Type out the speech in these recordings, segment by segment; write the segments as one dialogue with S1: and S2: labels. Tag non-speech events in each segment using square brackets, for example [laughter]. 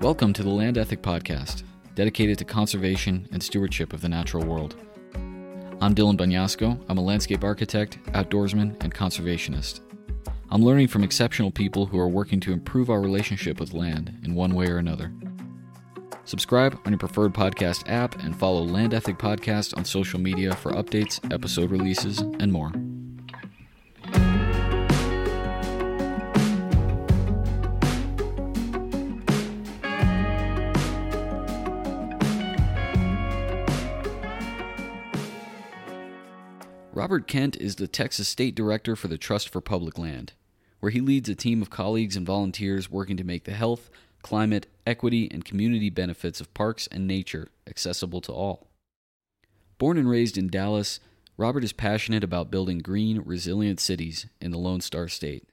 S1: Welcome to the Land Ethic Podcast, dedicated to conservation and stewardship of the natural world. I'm Dylan Banyasco. I'm a landscape architect, outdoorsman, and conservationist. I'm learning from exceptional people who are working to improve our relationship with land in one way or another. Subscribe on your preferred podcast app and follow Land Ethic Podcast on social media for updates, episode releases, and more. Robert Kent is the Texas State Director for the Trust for Public Land, where he leads a team of colleagues and volunteers working to make the health, climate, equity, and community benefits of parks and nature accessible to all. Born and raised in Dallas, Robert is passionate about building green, resilient cities in the Lone Star State.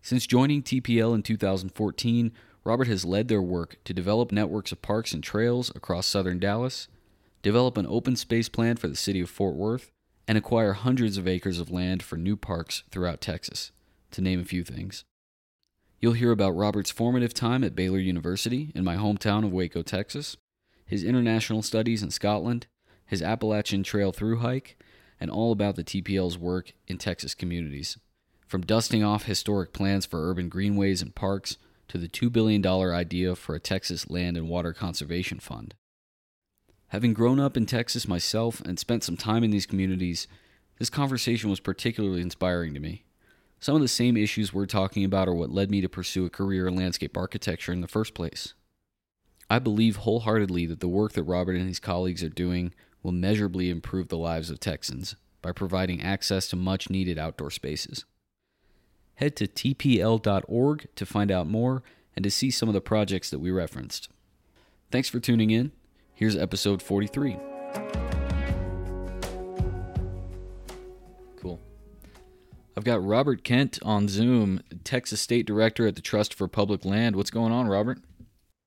S1: Since joining TPL in 2014, Robert has led their work to develop networks of parks and trails across southern Dallas, develop an open space plan for the city of Fort Worth, and acquire hundreds of acres of land for new parks throughout Texas, to name a few things. You'll hear about Robert's formative time at Baylor University in my hometown of Waco, Texas, his international studies in Scotland, his Appalachian Trail through hike, and all about the TPL's work in Texas communities. From dusting off historic plans for urban greenways and parks to the $2 billion idea for a Texas Land and Water Conservation Fund. Having grown up in Texas myself and spent some time in these communities, this conversation was particularly inspiring to me. Some of the same issues we're talking about are what led me to pursue a career in landscape architecture in the first place. I believe wholeheartedly that the work that Robert and his colleagues are doing will measurably improve the lives of Texans by providing access to much needed outdoor spaces. Head to tpl.org to find out more and to see some of the projects that we referenced. Thanks for tuning in. Here's episode 43. Cool. I've got Robert Kent on Zoom, Texas State Director at the Trust for Public Land. What's going on, Robert?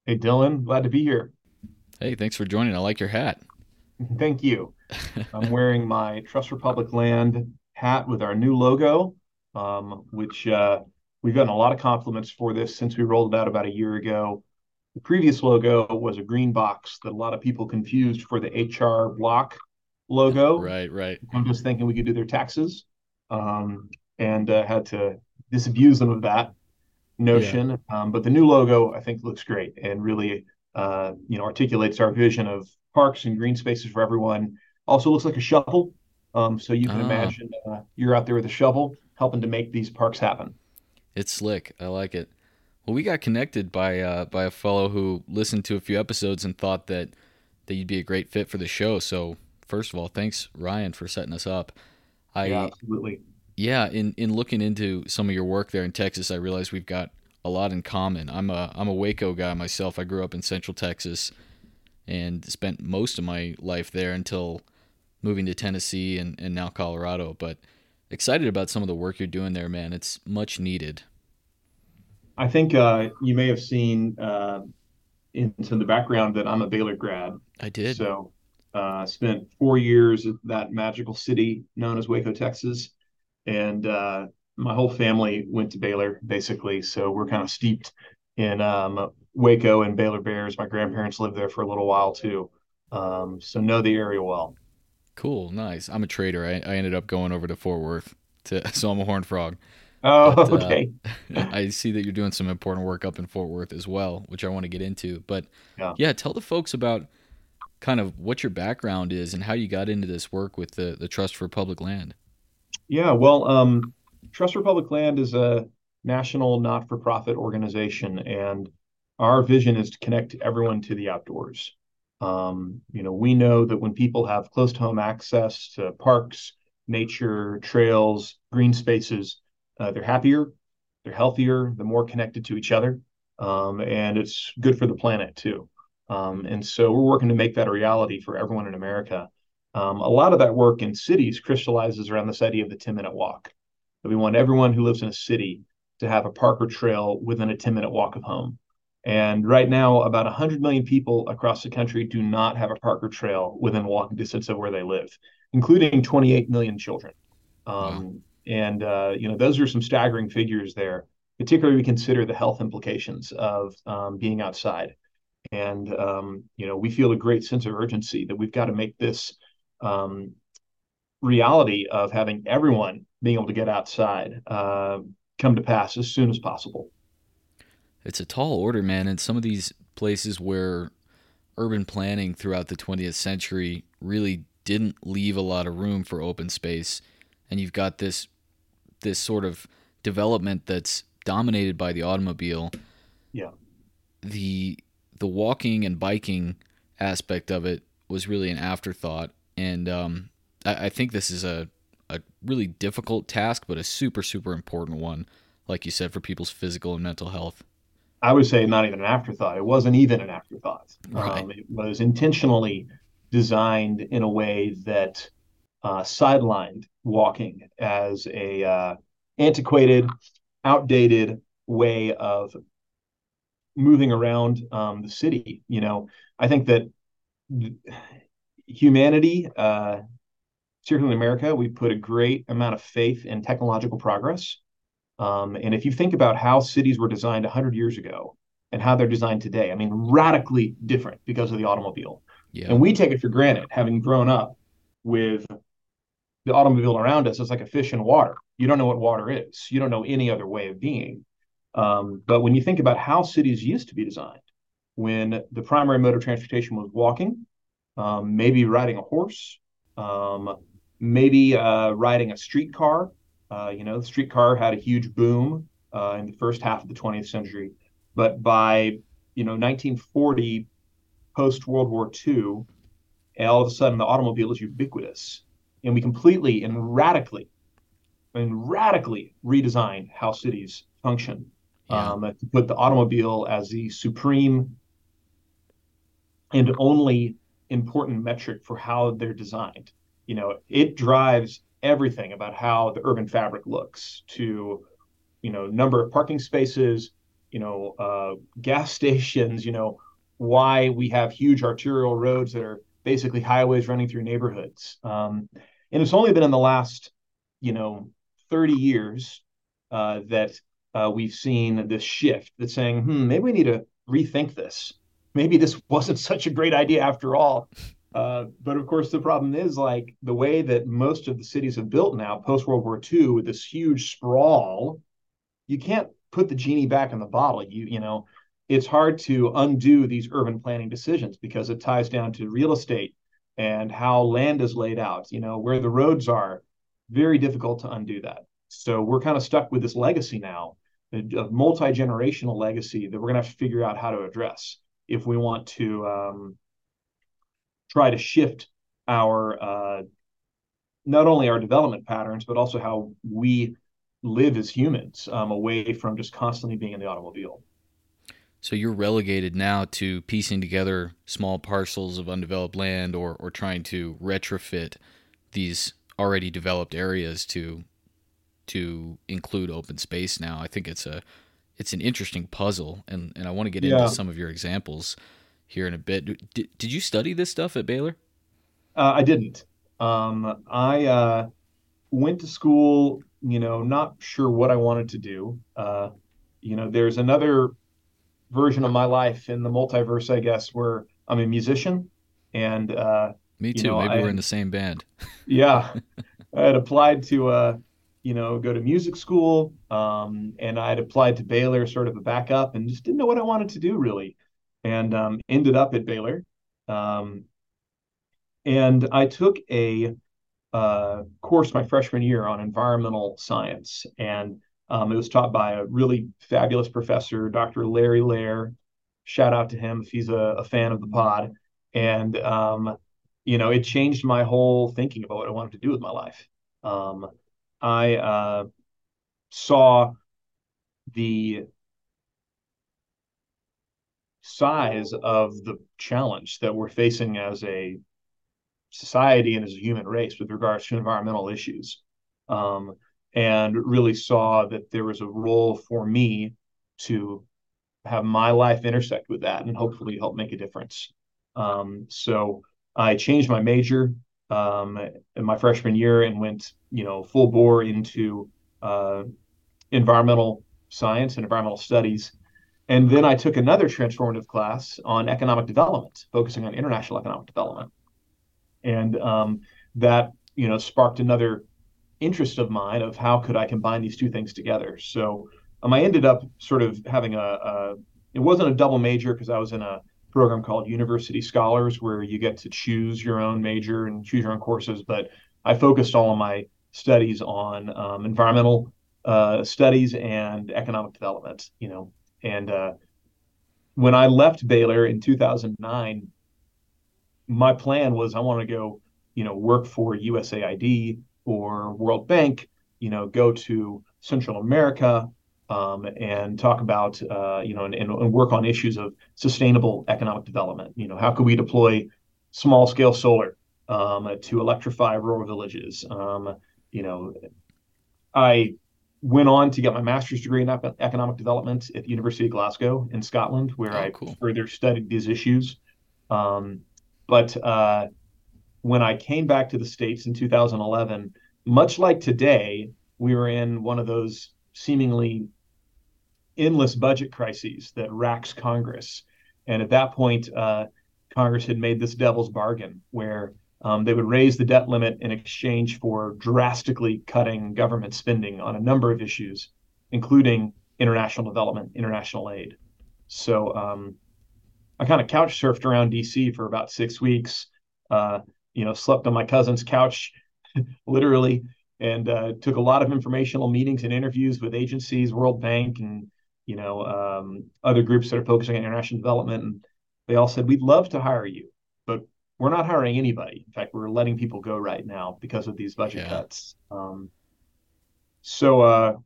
S2: Hey, Dylan. Glad to be here.
S1: Hey, thanks for joining. I like your hat. [laughs]
S2: Thank you. [laughs] I'm wearing my Trust for Public Land hat with our new logo, um, which uh, we've gotten a lot of compliments for this since we rolled it out about a year ago. The previous logo was a green box that a lot of people confused for the HR block logo.
S1: Right, right.
S2: I'm just thinking we could do their taxes, um, and uh, had to disabuse them of that notion. Yeah. Um, but the new logo, I think, looks great and really, uh, you know, articulates our vision of parks and green spaces for everyone. Also looks like a shovel, um, so you can ah. imagine uh, you're out there with a shovel helping to make these parks happen.
S1: It's slick. I like it. Well, we got connected by uh, by a fellow who listened to a few episodes and thought that that you'd be a great fit for the show. So first of all, thanks Ryan for setting us up.
S2: I yeah, absolutely.
S1: Yeah, in in looking into some of your work there in Texas, I realized we've got a lot in common. I'm a I'm a Waco guy myself. I grew up in Central Texas and spent most of my life there until moving to Tennessee and, and now Colorado. But excited about some of the work you're doing there, man. It's much needed.
S2: I think uh, you may have seen uh, into the background that I'm a Baylor grad.
S1: I did.
S2: So uh, spent four years at that magical city known as Waco, Texas, and uh, my whole family went to Baylor basically. So we're kind of steeped in um, Waco and Baylor Bears. My grandparents lived there for a little while too, um, so know the area well.
S1: Cool, nice. I'm a trader. I, I ended up going over to Fort Worth to, [laughs] so I'm a Horn Frog.
S2: Oh, but, [laughs] uh, okay.
S1: Uh, [laughs] I see that you're doing some important work up in Fort Worth as well, which I want to get into. But yeah. yeah, tell the folks about kind of what your background is and how you got into this work with the the Trust for Public Land.
S2: Yeah, well, um, Trust for Public Land is a national not-for-profit organization, and our vision is to connect everyone to the outdoors. Um, you know, we know that when people have close to home access to parks, nature, trails, green spaces, uh, they're happier, they're healthier, they're more connected to each other, um, and it's good for the planet too. Um, and so we're working to make that a reality for everyone in America. Um, a lot of that work in cities crystallizes around this idea of the 10 minute walk. That we want everyone who lives in a city to have a park or trail within a 10 minute walk of home. And right now, about 100 million people across the country do not have a park or trail within walking distance of where they live, including 28 million children. Um. And uh, you know, those are some staggering figures there. particularly we consider the health implications of um, being outside. And um, you know, we feel a great sense of urgency that we've got to make this um, reality of having everyone being able to get outside uh, come to pass as soon as possible.
S1: It's a tall order, man. And some of these places where urban planning throughout the 20th century really didn't leave a lot of room for open space, and you've got this this sort of development that's dominated by the automobile.
S2: Yeah.
S1: The the walking and biking aspect of it was really an afterthought, and um, I, I think this is a a really difficult task, but a super super important one, like you said, for people's physical and mental health.
S2: I would say not even an afterthought. It wasn't even an afterthought.
S1: Right.
S2: Um, it was intentionally designed in a way that uh, sidelined walking as a uh, antiquated, outdated way of moving around um, the city. You know, I think that humanity, uh, certainly in America, we put a great amount of faith in technological progress. Um, and if you think about how cities were designed 100 years ago and how they're designed today, I mean, radically different because of the automobile.
S1: Yeah.
S2: And we take it for granted, having grown up with the automobile around us. It's like a fish in water. You don't know what water is. You don't know any other way of being. Um, but when you think about how cities used to be designed, when the primary mode of transportation was walking, um, maybe riding a horse, um, maybe uh, riding a streetcar. Uh, you know, the streetcar had a huge boom uh, in the first half of the 20th century, but by you know 1940, post World War II, all of a sudden the automobile is ubiquitous, and we completely and radically, and radically redesigned how cities function.
S1: Yeah.
S2: Um, to put the automobile as the supreme and only important metric for how they're designed. You know, it drives everything about how the urban fabric looks to, you know, number of parking spaces, you know, uh, gas [laughs] stations, you know, why we have huge arterial roads that are basically highways running through neighborhoods. Um, and it's only been in the last, you know, 30 years uh, that uh, we've seen this shift that's saying, hmm, maybe we need to rethink this. Maybe this [laughs] wasn't such a great idea after all. Uh, but of course, the problem is like the way that most of the cities have built now, post World War II, with this huge sprawl, you can't put the genie back in the bottle. You you know, it's hard to undo these urban planning decisions because it ties down to real estate and how land is laid out. You know, where the roads are, very difficult to undo that. So we're kind of stuck with this legacy now, a multi generational legacy that we're going to have to figure out how to address if we want to um, try to shift our uh, not only our development patterns but also how we live as humans um, away from just constantly being in the automobile.
S1: So you're relegated now to piecing together small parcels of undeveloped land or, or trying to retrofit these already developed areas to to include open space now. I think it's a it's an interesting puzzle and, and I want to get
S2: Yeah.
S1: into some of your examples here in a bit. Did, did you study this stuff at Baylor?
S2: Uh, I didn't. Um, I uh, went to school, you know, not sure what I wanted to do. Uh, you know, there's another version of my life in the multiverse, I guess, where I'm a musician. And uh,
S1: Me
S2: You
S1: too.
S2: know,
S1: Maybe
S2: I-
S1: we're in the same band. [laughs]
S2: yeah, [laughs] I had applied to, uh, you know, go to music school. Um, and I had applied to Baylor, sort of a backup, and just didn't know what I wanted to do really. And um, ended up at Baylor. Um, and I took a uh, course my freshman year on environmental science, and um, it was taught by a really fabulous professor, Dr. Larry Lehr. Shout out to him if he's a, a fan of the pod. And um, you know, it changed my whole thinking about what I wanted to do with my life. Um, I uh, saw the size of the challenge that we're facing as a society and as a human race with regards to environmental issues. Um, and really saw that there was a role for me to have my life intersect with that and hopefully help make a difference. Um, so I changed my major um, in my freshman year and went, you know, full bore into uh, environmental science and environmental studies. And then I took another transformative class on economic development, focusing on international economic development. And um, that, you know, sparked another interest of mine of how could I combine these two things together. So um, I ended up sort of having a, a it wasn't a double major because I was in a program called University Scholars where you get to choose your own major and choose your own courses. But I focused all of my studies on um, environmental uh, studies and economic development, you know. And uh, when I left Baylor in 2009, my plan was I want to go, you know, work for USAID or World Bank, you know, go to Central America um, and talk about, uh, you know, and, and, work on issues of sustainable economic development. You know, how could we deploy small scale solar um, to electrify rural villages? Um, you know, I went on to get my master's degree in economic development at the University of Glasgow in Scotland, where oh, I cool. further studied these issues. Um, but uh, when I came back to the States in 2011, much like today, we were in one of those seemingly endless budget crises that racks Congress. And at that point, uh, Congress had made this devil's bargain where um, they would raise the debt limit in exchange for drastically cutting government spending on a number of issues, including international development, international aid. So um, I kind of couch surfed around DC for about six weeks. Uh, you know, slept on my cousin's couch, [laughs] literally, and uh, took a lot of informational meetings and interviews with agencies, World Bank, and you know um, other groups that are focusing on international development. And they all said, "We'd love to hire you, but we're not hiring anybody. In fact, we're letting people go right now because of these budget yeah. cuts." Um, so, uh,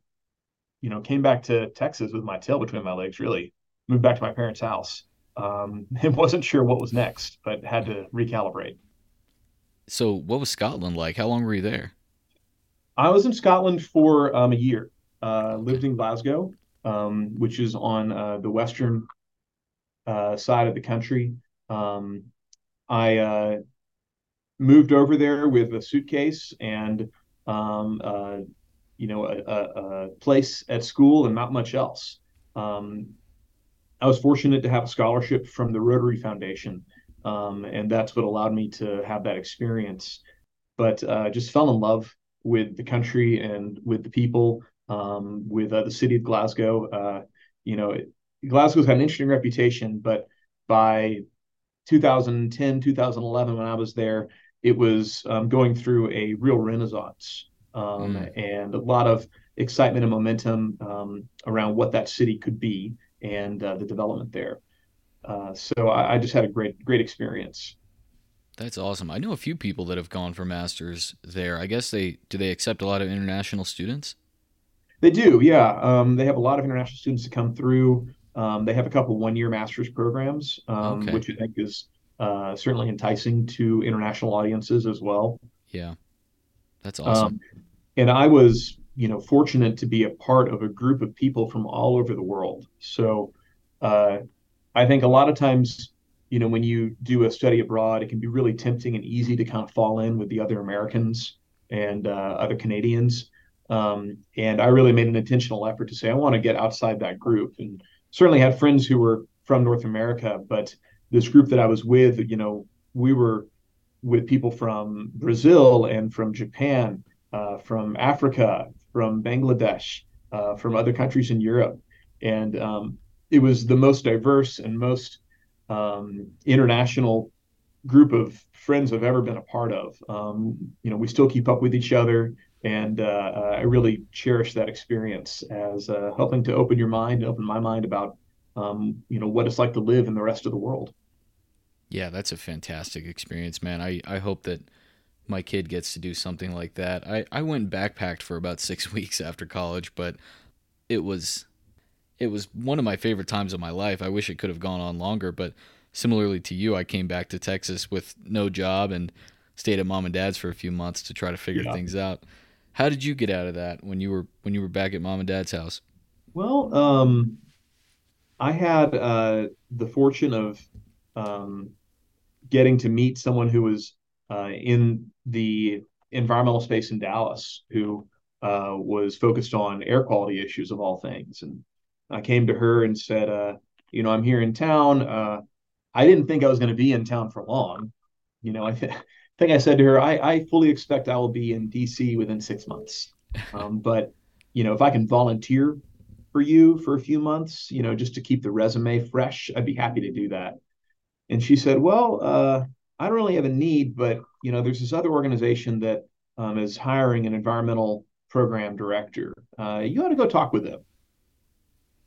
S2: you know, came back to Texas with my tail between my legs. Really, moved back to my parents' house. Um, and [laughs] wasn't sure what was next, but had to recalibrate.
S1: So, what was Scotland like? How long were you there?
S2: I was in Scotland for um, a year. Uh, lived in Glasgow, um, which is on uh, the western uh, side of the country. Um, I uh, moved over there with a suitcase and um, uh, you know a, a, a, place at school and not much else. Um, I was fortunate to have a scholarship from the Rotary Foundation, um, and that's what allowed me to have that experience. But uh, just fell in love with the country and with the people, um, with uh, the city of Glasgow. Uh, you know, it, Glasgow's got an interesting reputation, but by 2010, 2011, when I was there, it was um, going through a real renaissance um, mm. and a lot of excitement and momentum um, around what that city could be and uh, the development there. Uh, so I, I, just had a great great experience.
S1: That's awesome. I know a few people that have gone for masters there. I guess they do they accept a lot of international students.
S2: They do, yeah. Um, they have a lot of international students to come through. Um, they have a couple one year master's programs, um, okay. which I think is uh, certainly enticing to international audiences as well.
S1: Yeah, that's awesome. Um,
S2: and I was, you know, fortunate to be a part of a group of people from all over the world. So uh, I think a lot of times, you know, when you do a study abroad, it can be really tempting and easy to kind of fall in with the other Americans and uh, other Canadians. Um, and I really made an intentional effort to say I want to get outside that group, and certainly had friends who were from North America, but this group that I was with, you know, we were with people from Brazil and from Japan, uh, from Africa, from Bangladesh, uh, from other countries in Europe, and um, it was the most diverse and most um, international group of friends I've ever been a part of. Um, you know, we still keep up with each other, and uh, I really cherish that experience as uh, helping to open your mind, open my mind about um, you know what it's like to live in the rest of the world.
S1: Yeah, that's a fantastic experience, man. I, I hope that my kid gets to do something like that. I, I went backpacked for about six [laughs] weeks after college, but it was it was one of my favorite times of my life. I wish it could have gone on longer, but similarly to you, I came back to Texas with no job and stayed at mom and dad's for a few months to try to figure yeah. things out. How did you get out of that when you were when you were back at mom and dad's house?
S2: Well, um, I had uh, the fortune of um, getting to meet someone who was uh, in the environmental space in Dallas who uh, was focused on air quality issues of all things. And I came to her and said, uh, you know, I'm here in town. Uh, I didn't think I was going to be in town for long. You know, I th- [laughs] think I said to her, I, I fully expect I will be in DC within six months. Um, [laughs] but, you know, if I can volunteer for you for a few months, you know, just to keep the resume fresh, I'd be happy to do that. And she said, well, uh, I don't really have a need, but, you know, there's this other organization that um, is hiring an environmental program director. Uh, you ought to go talk with them.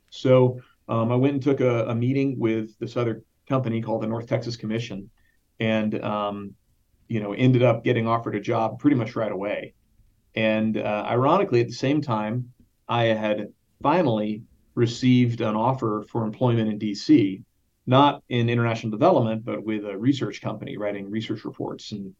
S2: So um, I went and took a, a, meeting with this other company called the North Texas Commission, and um, you know ended up getting offered a job pretty much right away. And uh, ironically, at the same time, I had finally received an offer for employment in DC, not in international development, but with a research company writing research reports. And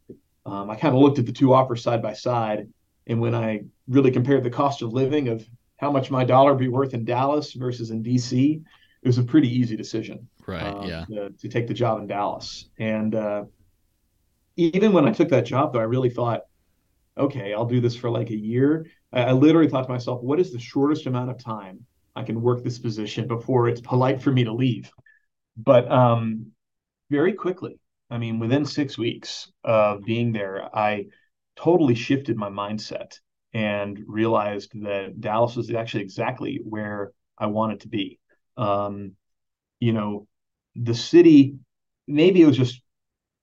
S2: um, I kind of looked at the two offers side by side, and when I really compared the cost of living of how much my dollar be worth in Dallas versus in DC, it was a pretty easy decision.
S1: Right. Um, yeah.
S2: To, to, take the job in Dallas. And uh, even when I took that job, though, I really thought, okay, I'll do this for like a year. I, I literally thought to myself, what is the shortest amount of time I can work this position before it's polite for me to leave? But um, very quickly, I mean, within six weeks of being there, I totally shifted my mindset and realized that Dallas was actually exactly where I wanted to be. Um, you know, the city, maybe it was just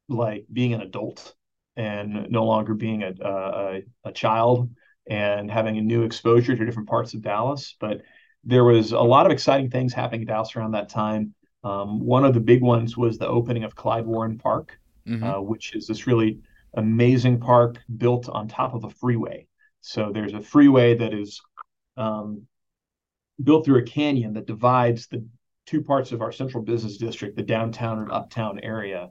S2: like being an adult and no longer being a, a, a child and having a new exposure to different parts of Dallas. But there was a lot of exciting things happening in Dallas around that time. Um, one of the big ones was the opening of Clyde Warren Park, mm-hmm. uh, which is this really amazing park built on top of a freeway. So there's a freeway that is um, built through a canyon that divides the two parts of our central business district, the downtown and uptown area.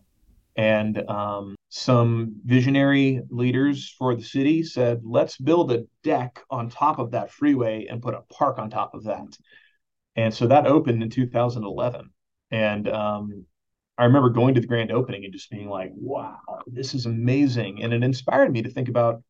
S2: And um, some visionary leaders for the city said, let's build a deck on top of that freeway and put a park on top of that. And so that opened in 2011. And um, I remember going to the grand opening and just being like, wow, this is amazing. And it inspired me to think about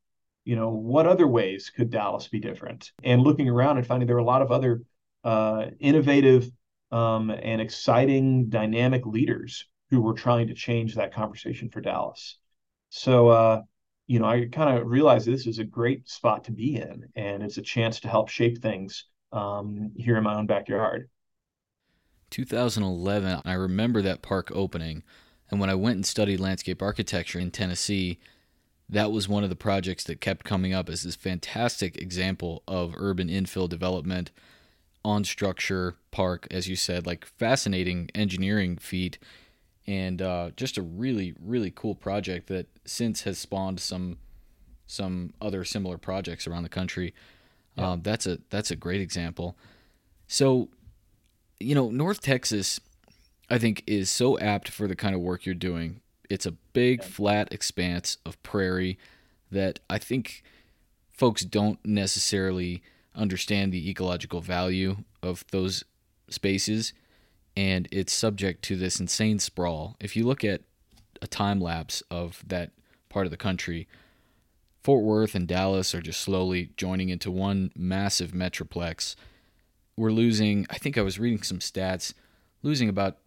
S2: you know, what other ways could Dallas be different? And looking around and finding there are a lot of other uh, innovative um, and exciting, dynamic leaders who were trying to change that conversation for Dallas. So, uh, you know, I kind of realized this is a great spot to be in, and it's a chance to help shape things um, here in my own backyard.
S1: 2011, I remember that park opening, and when I went and studied landscape architecture in Tennessee, that was one of the projects that kept coming up as this fantastic example of urban infill development on structure park, as you said, like fascinating engineering feat, and uh, just a really really cool project that since has spawned some some other similar projects around the country. Yeah. Um, that's a that's a great example. So, you know, North Texas, I think, is so apt for the kind of work you're doing it's a big flat expanse of prairie that I think folks don't necessarily understand the ecological value of those spaces and it's subject to this insane sprawl. If you look at a time lapse of that part of the country, Fort Worth and Dallas are just slowly joining into one massive metroplex. We're losing, I think I was reading some stats, losing about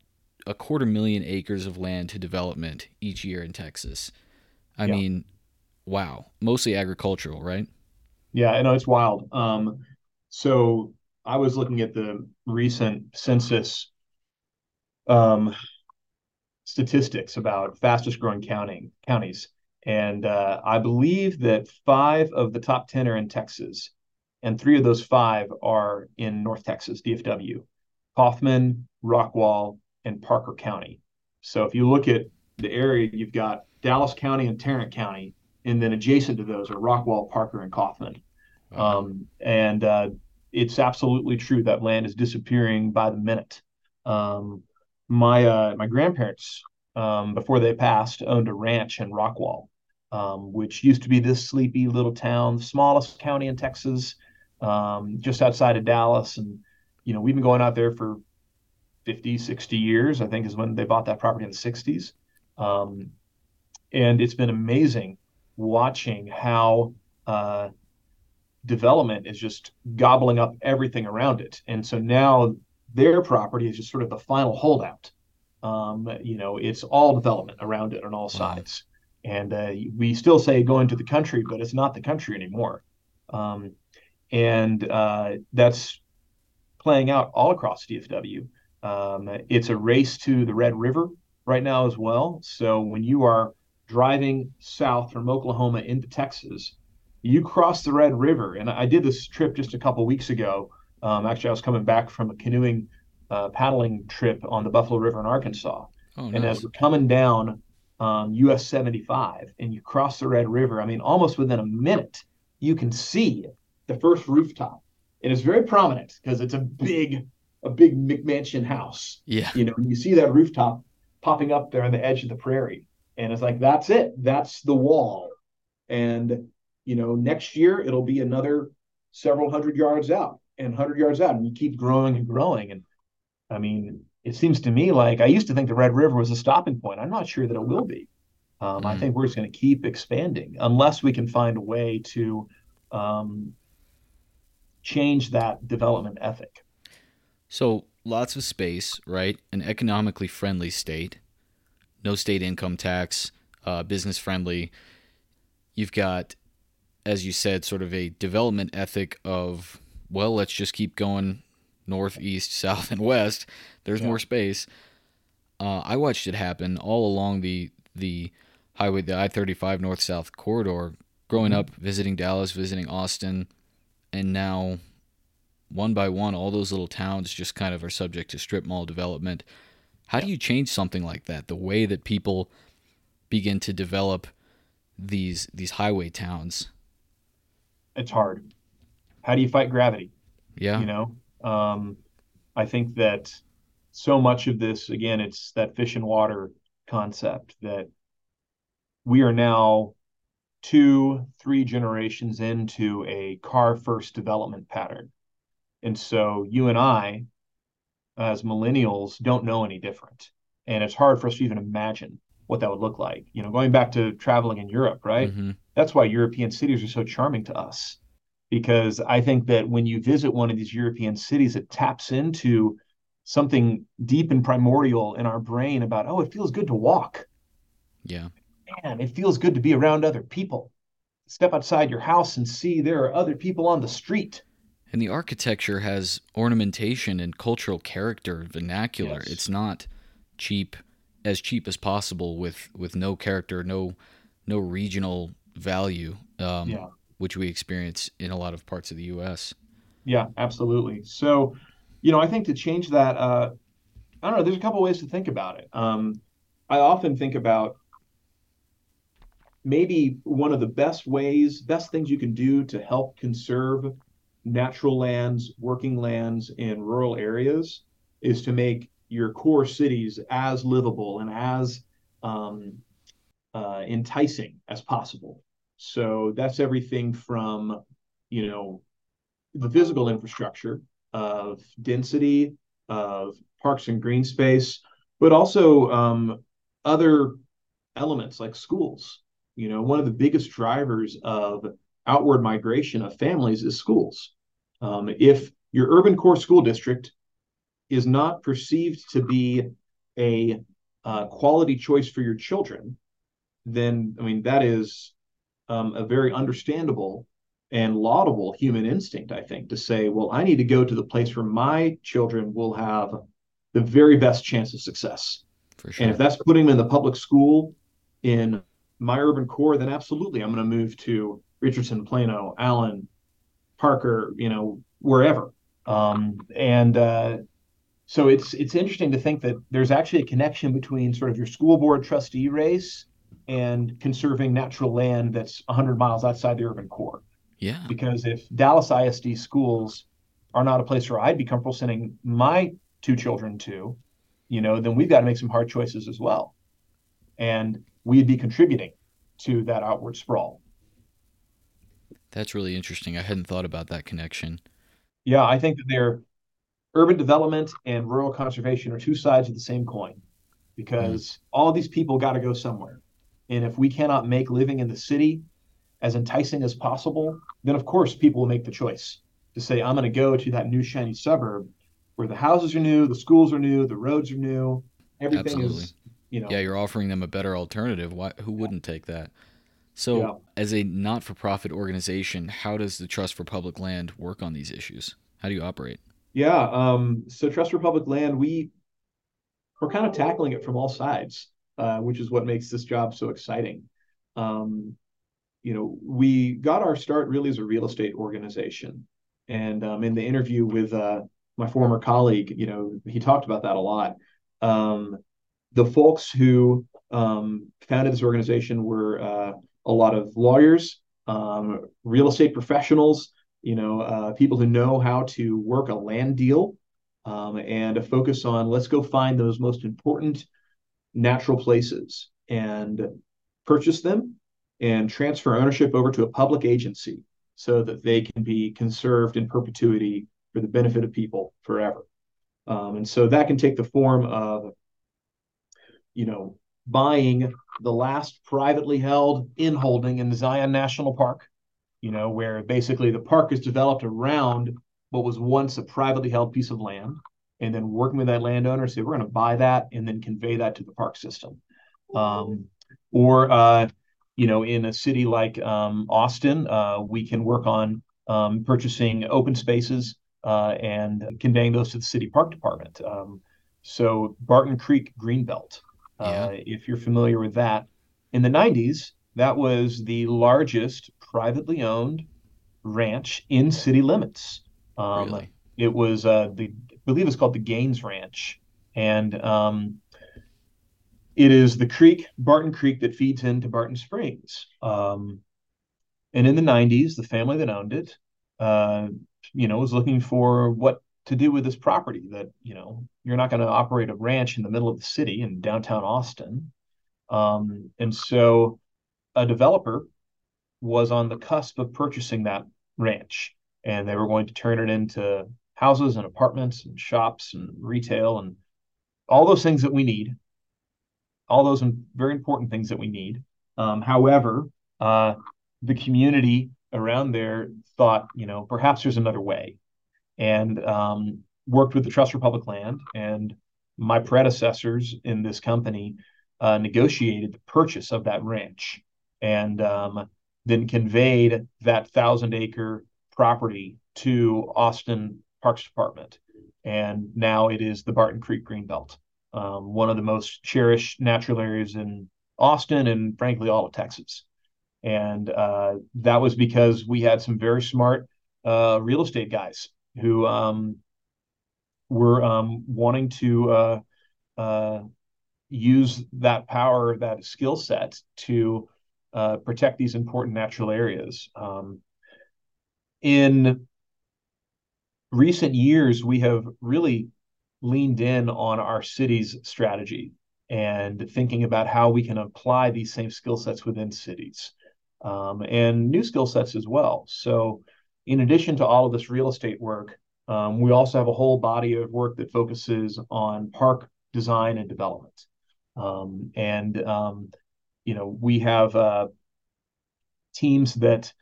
S1: a quarter million acres of land to development each year in Texas. I yeah. mean, wow, mostly agricultural, right?
S2: Yeah, I know it's wild. Um, so I was looking at the recent census um, statistics about fastest growing county counties, and uh, I believe that five of the top ten are in Texas, and three of those five are in North Texas, DFW, Kaufman, Rockwall, and Parker County. So if you look at the area, you've got Dallas County and Tarrant County, and then adjacent to those are Rockwall, Parker, and Kaufman. Um, and uh, it's absolutely true that land is disappearing by the minute. Um, my uh, my grandparents, um, before they passed, owned a ranch in Rockwall, um, which used to be this sleepy little town, the smallest county in Texas, um, just outside of Dallas. And you know, we've been going out there for 50, 60 years, I think is when they bought that property in the 60s. Um, and it's been amazing watching how uh, development is just gobbling up everything around it. And so now their property is just sort of the final holdout. Um, you know, it's all development around it on all sides. And uh, we still say going to the country, but it's not the country anymore. Um, and uh, that's playing out all across DFW. Um, it's a race to the Red River right now as well. So when you are driving south from Oklahoma into Texas, you cross the Red River. And I did this trip just a couple weeks ago. Um, actually, I was coming back from a canoeing uh, paddling trip on the Buffalo River in Arkansas. Oh, nice. And as we're coming down um, US 75 and you cross the Red River, I mean, almost within a minute, you can see the first rooftop. And it's very prominent because it's a big, a big McMansion house.
S1: Yeah.
S2: You know, you see that rooftop popping up there on the edge of the prairie. And it's like, that's it. That's the wall. And, you know, next year it'll be another several hundred yards out and 100 yards out. And you keep growing and growing. And I mean, it seems to me like I used to think the Red River was a stopping point. I'm not sure that it will be. Um, mm. I think we're just going to keep expanding unless we can find a way to um, change that development ethic.
S1: So lots of space, right? An economically friendly state, no state income tax, uh, business friendly. You've got, as you said, sort of a development ethic of well, let's just keep going north, east, [laughs] south, and west. There's yeah. more space. Uh, I watched it happen all along the the highway, the I-35 north south corridor. Growing mm-hmm. up, visiting Dallas, visiting Austin, and now one by one, all those little towns just kind of are subject to strip mall development. How do you change something like that? The way that people begin to develop these these highway towns.
S2: It's hard. How do you fight gravity?
S1: Yeah.
S2: You know, um, I think that so much of this, again, it's that fish and water concept that we are now two, three generations into a car first development pattern. And so you and I, as millennials, don't know any different. And it's hard for us to even imagine what that would look like. You know, going back to traveling in Europe, right? Mm-hmm. That's why European cities are so charming to us because I think that when you visit one of these European cities, it taps into something deep and primordial in our brain about, oh, it feels good to walk.
S1: Yeah.
S2: Man, it feels good to be around other people. Step outside your house and see there are other people on the street.
S1: And the architecture has ornamentation and cultural character, vernacular. Yes. It's not cheap, as cheap as possible with with no character, no no regional value. Um, yeah which we experience in a lot of parts of the U.S.
S2: Yeah, absolutely. So, you know, I think to change that, uh, I don't know. There's a couple ways to think about it. Um, I often think about maybe one of the best ways, best things you can do to help conserve natural lands, working lands in rural areas is to make your core cities as livable and as um, uh, enticing as possible. So that's everything from, you know, the physical infrastructure of density, of parks and green space, but also um, other elements like schools. You know, one of the biggest drivers of outward migration of families is schools. Um, if your urban core school district is not perceived to be a uh, quality choice for your children, then I mean that is um, a very understandable and laudable human instinct, I think, to say, well, I need to go to the place where my children will have the very best chance of success.
S1: For sure.
S2: And if that's putting them in the public school in my urban core, then absolutely, I'm going to move to Richardson, Plano, Allen, Parker, you know, wherever. Um, and uh, so it's it's interesting to think that there's actually a connection between sort of your school board trustee race and conserving natural land that's 100 miles outside the urban core.
S1: Yeah.
S2: Because if Dallas ISD schools are not a place where I'd be comfortable sending my two children to, you know, then we've got to make some hard choices as well. And we'd be contributing to that outward sprawl.
S1: That's really interesting. I hadn't thought about that connection.
S2: Yeah, I think that they're urban development and rural conservation are two sides of the same coin because mm. all these people got to go somewhere. And if we cannot make living in the city as enticing as possible, then of course people will make the choice to say, I'm going to go to that new shiny suburb where the houses are new, the schools are new, the roads are new, everything Absolutely. is, you know.
S1: Yeah, you're offering them a better alternative. Why, who wouldn't take that? So, yeah. as a not for profit organization, how does the Trust for Public Land work on these issues? How do you operate?
S2: Yeah, um, so Trust for Public Land, we we're kind of tackling it from all sides, uh, which is what makes this job so exciting. Um, you know, we got our start really as a real estate organization, and um, in the interview with uh, my former colleague, you know, he talked about that a lot. Um, the folks who um, founded this organization were uh, a lot of lawyers, um, real estate professionals, you know, uh, people who know how to work a land deal, um, and a focus on let's go find those most important natural places and purchase them and transfer ownership over to a public agency so that they can be conserved in perpetuity for the benefit of people forever. Um, and so that can take the form of, you know, buying the last privately held inholding in Zion National Park, you know, where basically the park is developed around what was once a privately held piece of land, and then working with that landowner, say we're going to buy that and then convey that to the park system. Um, or uh, you know, in a city like um, Austin, uh, we can work on um, purchasing open spaces uh, and conveying those to the city park department. Um, so Barton Creek Greenbelt, uh, if you're familiar with that, in the 90s, that was the largest privately owned ranch in city limits. Um, really? It was uh, the I believe it's called the Gaines Ranch, and um, it is the creek, Barton Creek, that feeds into Barton Springs. Um, and in the 90s, the family that owned it, uh, you know, was looking for what to do with this property. That you know, you're not going to operate a ranch in the middle of the city in downtown Austin, um, and so a developer was on the cusp of purchasing that ranch, and they were going to turn it into houses and apartments and shops and retail and all those things that we need all those very important things that we need. Um, however, uh, the community around there thought, you know, perhaps there's another way, and um, worked with the Trust for Public Land and my predecessors in this company uh, negotiated the purchase of that ranch and um, then conveyed that thousand acre property to Austin Parks Department. And now it is the Barton Creek Greenbelt um, one of the most cherished natural areas in Austin and frankly all of Texas. And uh, that was because we had some very smart uh, real estate guys who um, were um, wanting to uh, uh use that power, that skill set to uh, protect these important natural areas. Um, in recent years, we have really leaned in on our city's strategy and thinking about how we can apply these same skill sets within cities um, and new skill sets as well. So, in addition to all of this real estate work, um, we also have a whole body of work that focuses on park design and development. Um, and, um, you know, we have uh, teams that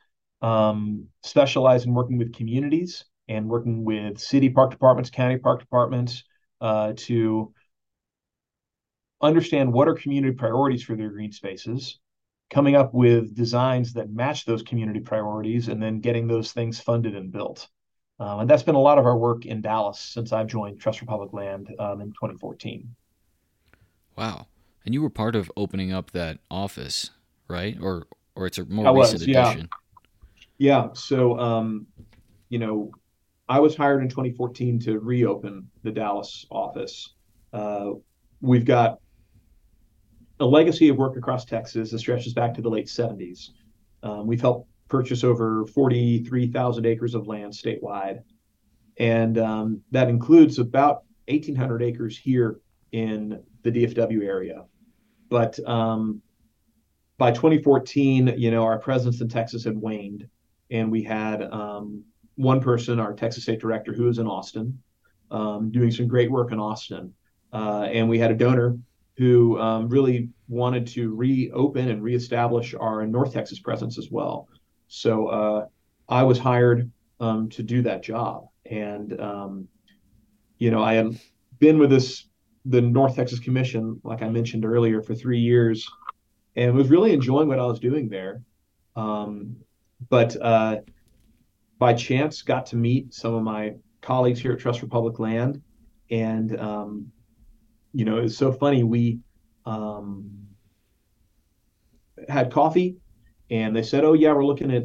S2: um, specialize in working with communities and working with city park departments, county park departments uh, to understand what are community priorities for their green spaces, coming up with designs that match those community priorities, and then getting those things funded and built. Um, and that's been a lot of our work in Dallas since I've joined Trust for Public Land um, in 2014.
S1: Wow. And you were part of opening up that office, right? Or or it's a more I recent was, yeah. addition.
S2: Yeah. So um, you know, I was hired in 2014 to reopen the Dallas office. Uh, we've got a legacy of work across Texas that stretches back to the late 70s. Um, we've helped purchase over 43,000 acres of land statewide, and um, that includes about 1,800 acres here in the DFW area. But um, by 2014, you know, our presence in Texas had waned, and we had um, one person, our Texas State Director, who was in Austin, um, doing some great work in Austin. Uh, and we had a donor who um, really wanted to reopen and reestablish our North Texas presence as well. So uh, I was hired um, to do that job, and um, you know I had been with this the North Texas Commission, like I mentioned earlier, for three years, and was really enjoying what I was doing there. Um, but uh, by chance, got to meet some of my colleagues here at Trust for Public Land, and um, you know it's so funny. We um, had coffee, and they said, "Oh yeah, we're looking at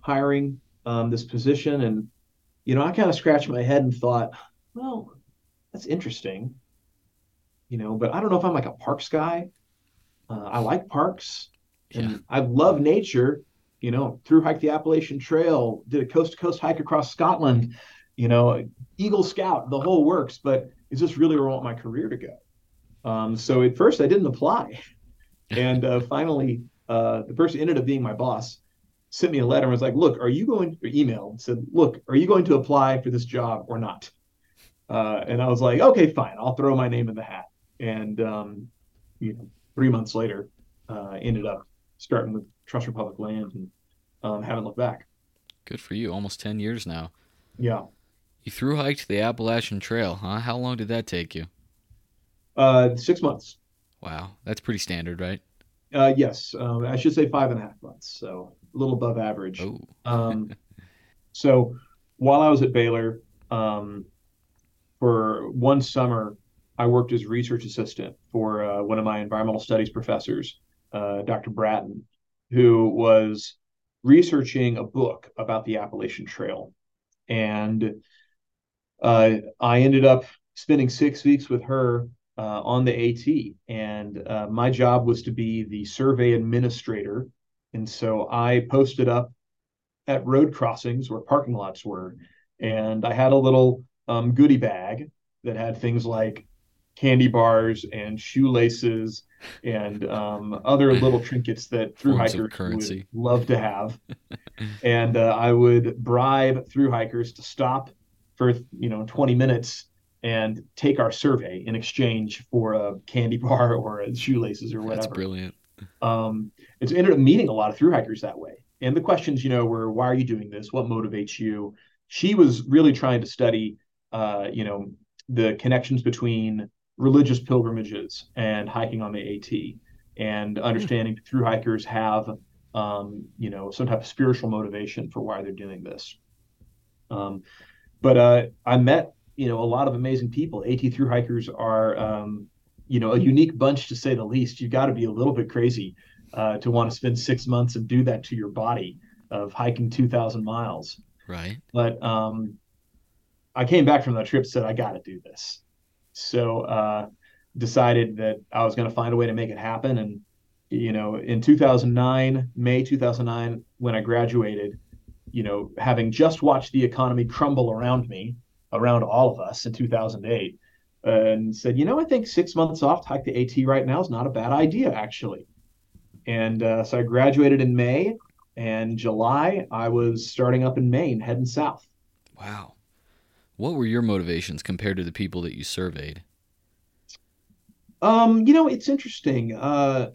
S2: hiring um, this position," and you know I kind of scratched my head and thought, "Well, that's interesting." You know, but I don't know if I'm like a parks guy. Uh, I like parks, and yeah. I love nature, you know, through hike the Appalachian Trail, did a coast to coast hike across Scotland, you know, Eagle Scout, the whole works. But is this really where I want my career to go? Um, so at first I didn't apply, [laughs] and uh, finally uh, the person ended up being my boss. Sent me a letter and was like, "Look, are you going?" Or email said, "Look, are you going to apply for this job or not?" Uh, and I was like, "Okay, fine, I'll throw my name in the hat." And um, you know, three months later, uh, ended up starting with Trust for Public Land and um, haven't looked back.
S1: Good for you. Almost 10 years now.
S2: Yeah.
S1: You through hiked the Appalachian Trail, huh? How long did that take you?
S2: Uh, six months.
S1: Wow. That's pretty standard, right?
S2: Uh, yes. Um, I should say five and a half months. So a little above average.
S1: Oh.
S2: um, so while I was at Baylor, um, for one summer, I worked as research assistant for uh, one of my environmental studies professors, uh, Dr. Bratton, who was researching a book about the Appalachian Trail. And I ended up spending six weeks with her uh, on the AT. And uh, my job was to be the survey administrator. And so I posted up at road crossings where parking lots were. And I had a little um, goodie bag that had things like candy bars and shoelaces and um, other little trinkets that through hikers would love to have. [laughs] and uh, I would bribe through hikers to stop for you know 20 minutes and take our survey in exchange for a candy [laughs] bar or shoelaces or whatever.
S1: That's brilliant.
S2: Um, it's ended up meeting a lot of through hikers that way. And the questions, you know, were why are you doing this? What motivates you? She was really trying to study, uh, you know, the connections between religious pilgrimages and hiking on the AT, and understanding mm-hmm. through hikers have um, you know some type of spiritual motivation for why they're doing this. Um, but uh, I met you know a lot of amazing people. AT through hikers are um, you know a unique bunch to say the least. You've got to be a little bit crazy uh, to want to spend six months and do that to your body of hiking 2,000 miles.
S1: Right.
S2: But um, I came back from that trip said I got to do this. So uh, decided that I was going to find a way to make it happen. And you know, in 2009, May 2009, when I graduated, you know, having just watched the economy crumble around me, around all of us in 2008, and said, you know, I think six months off to hike the AT right now is not a bad idea, actually. And uh, so I graduated in May, and July I was starting up in Maine, heading south.
S1: Wow. What were your motivations compared to the people that you surveyed?
S2: Um, you know, it's interesting. Uh,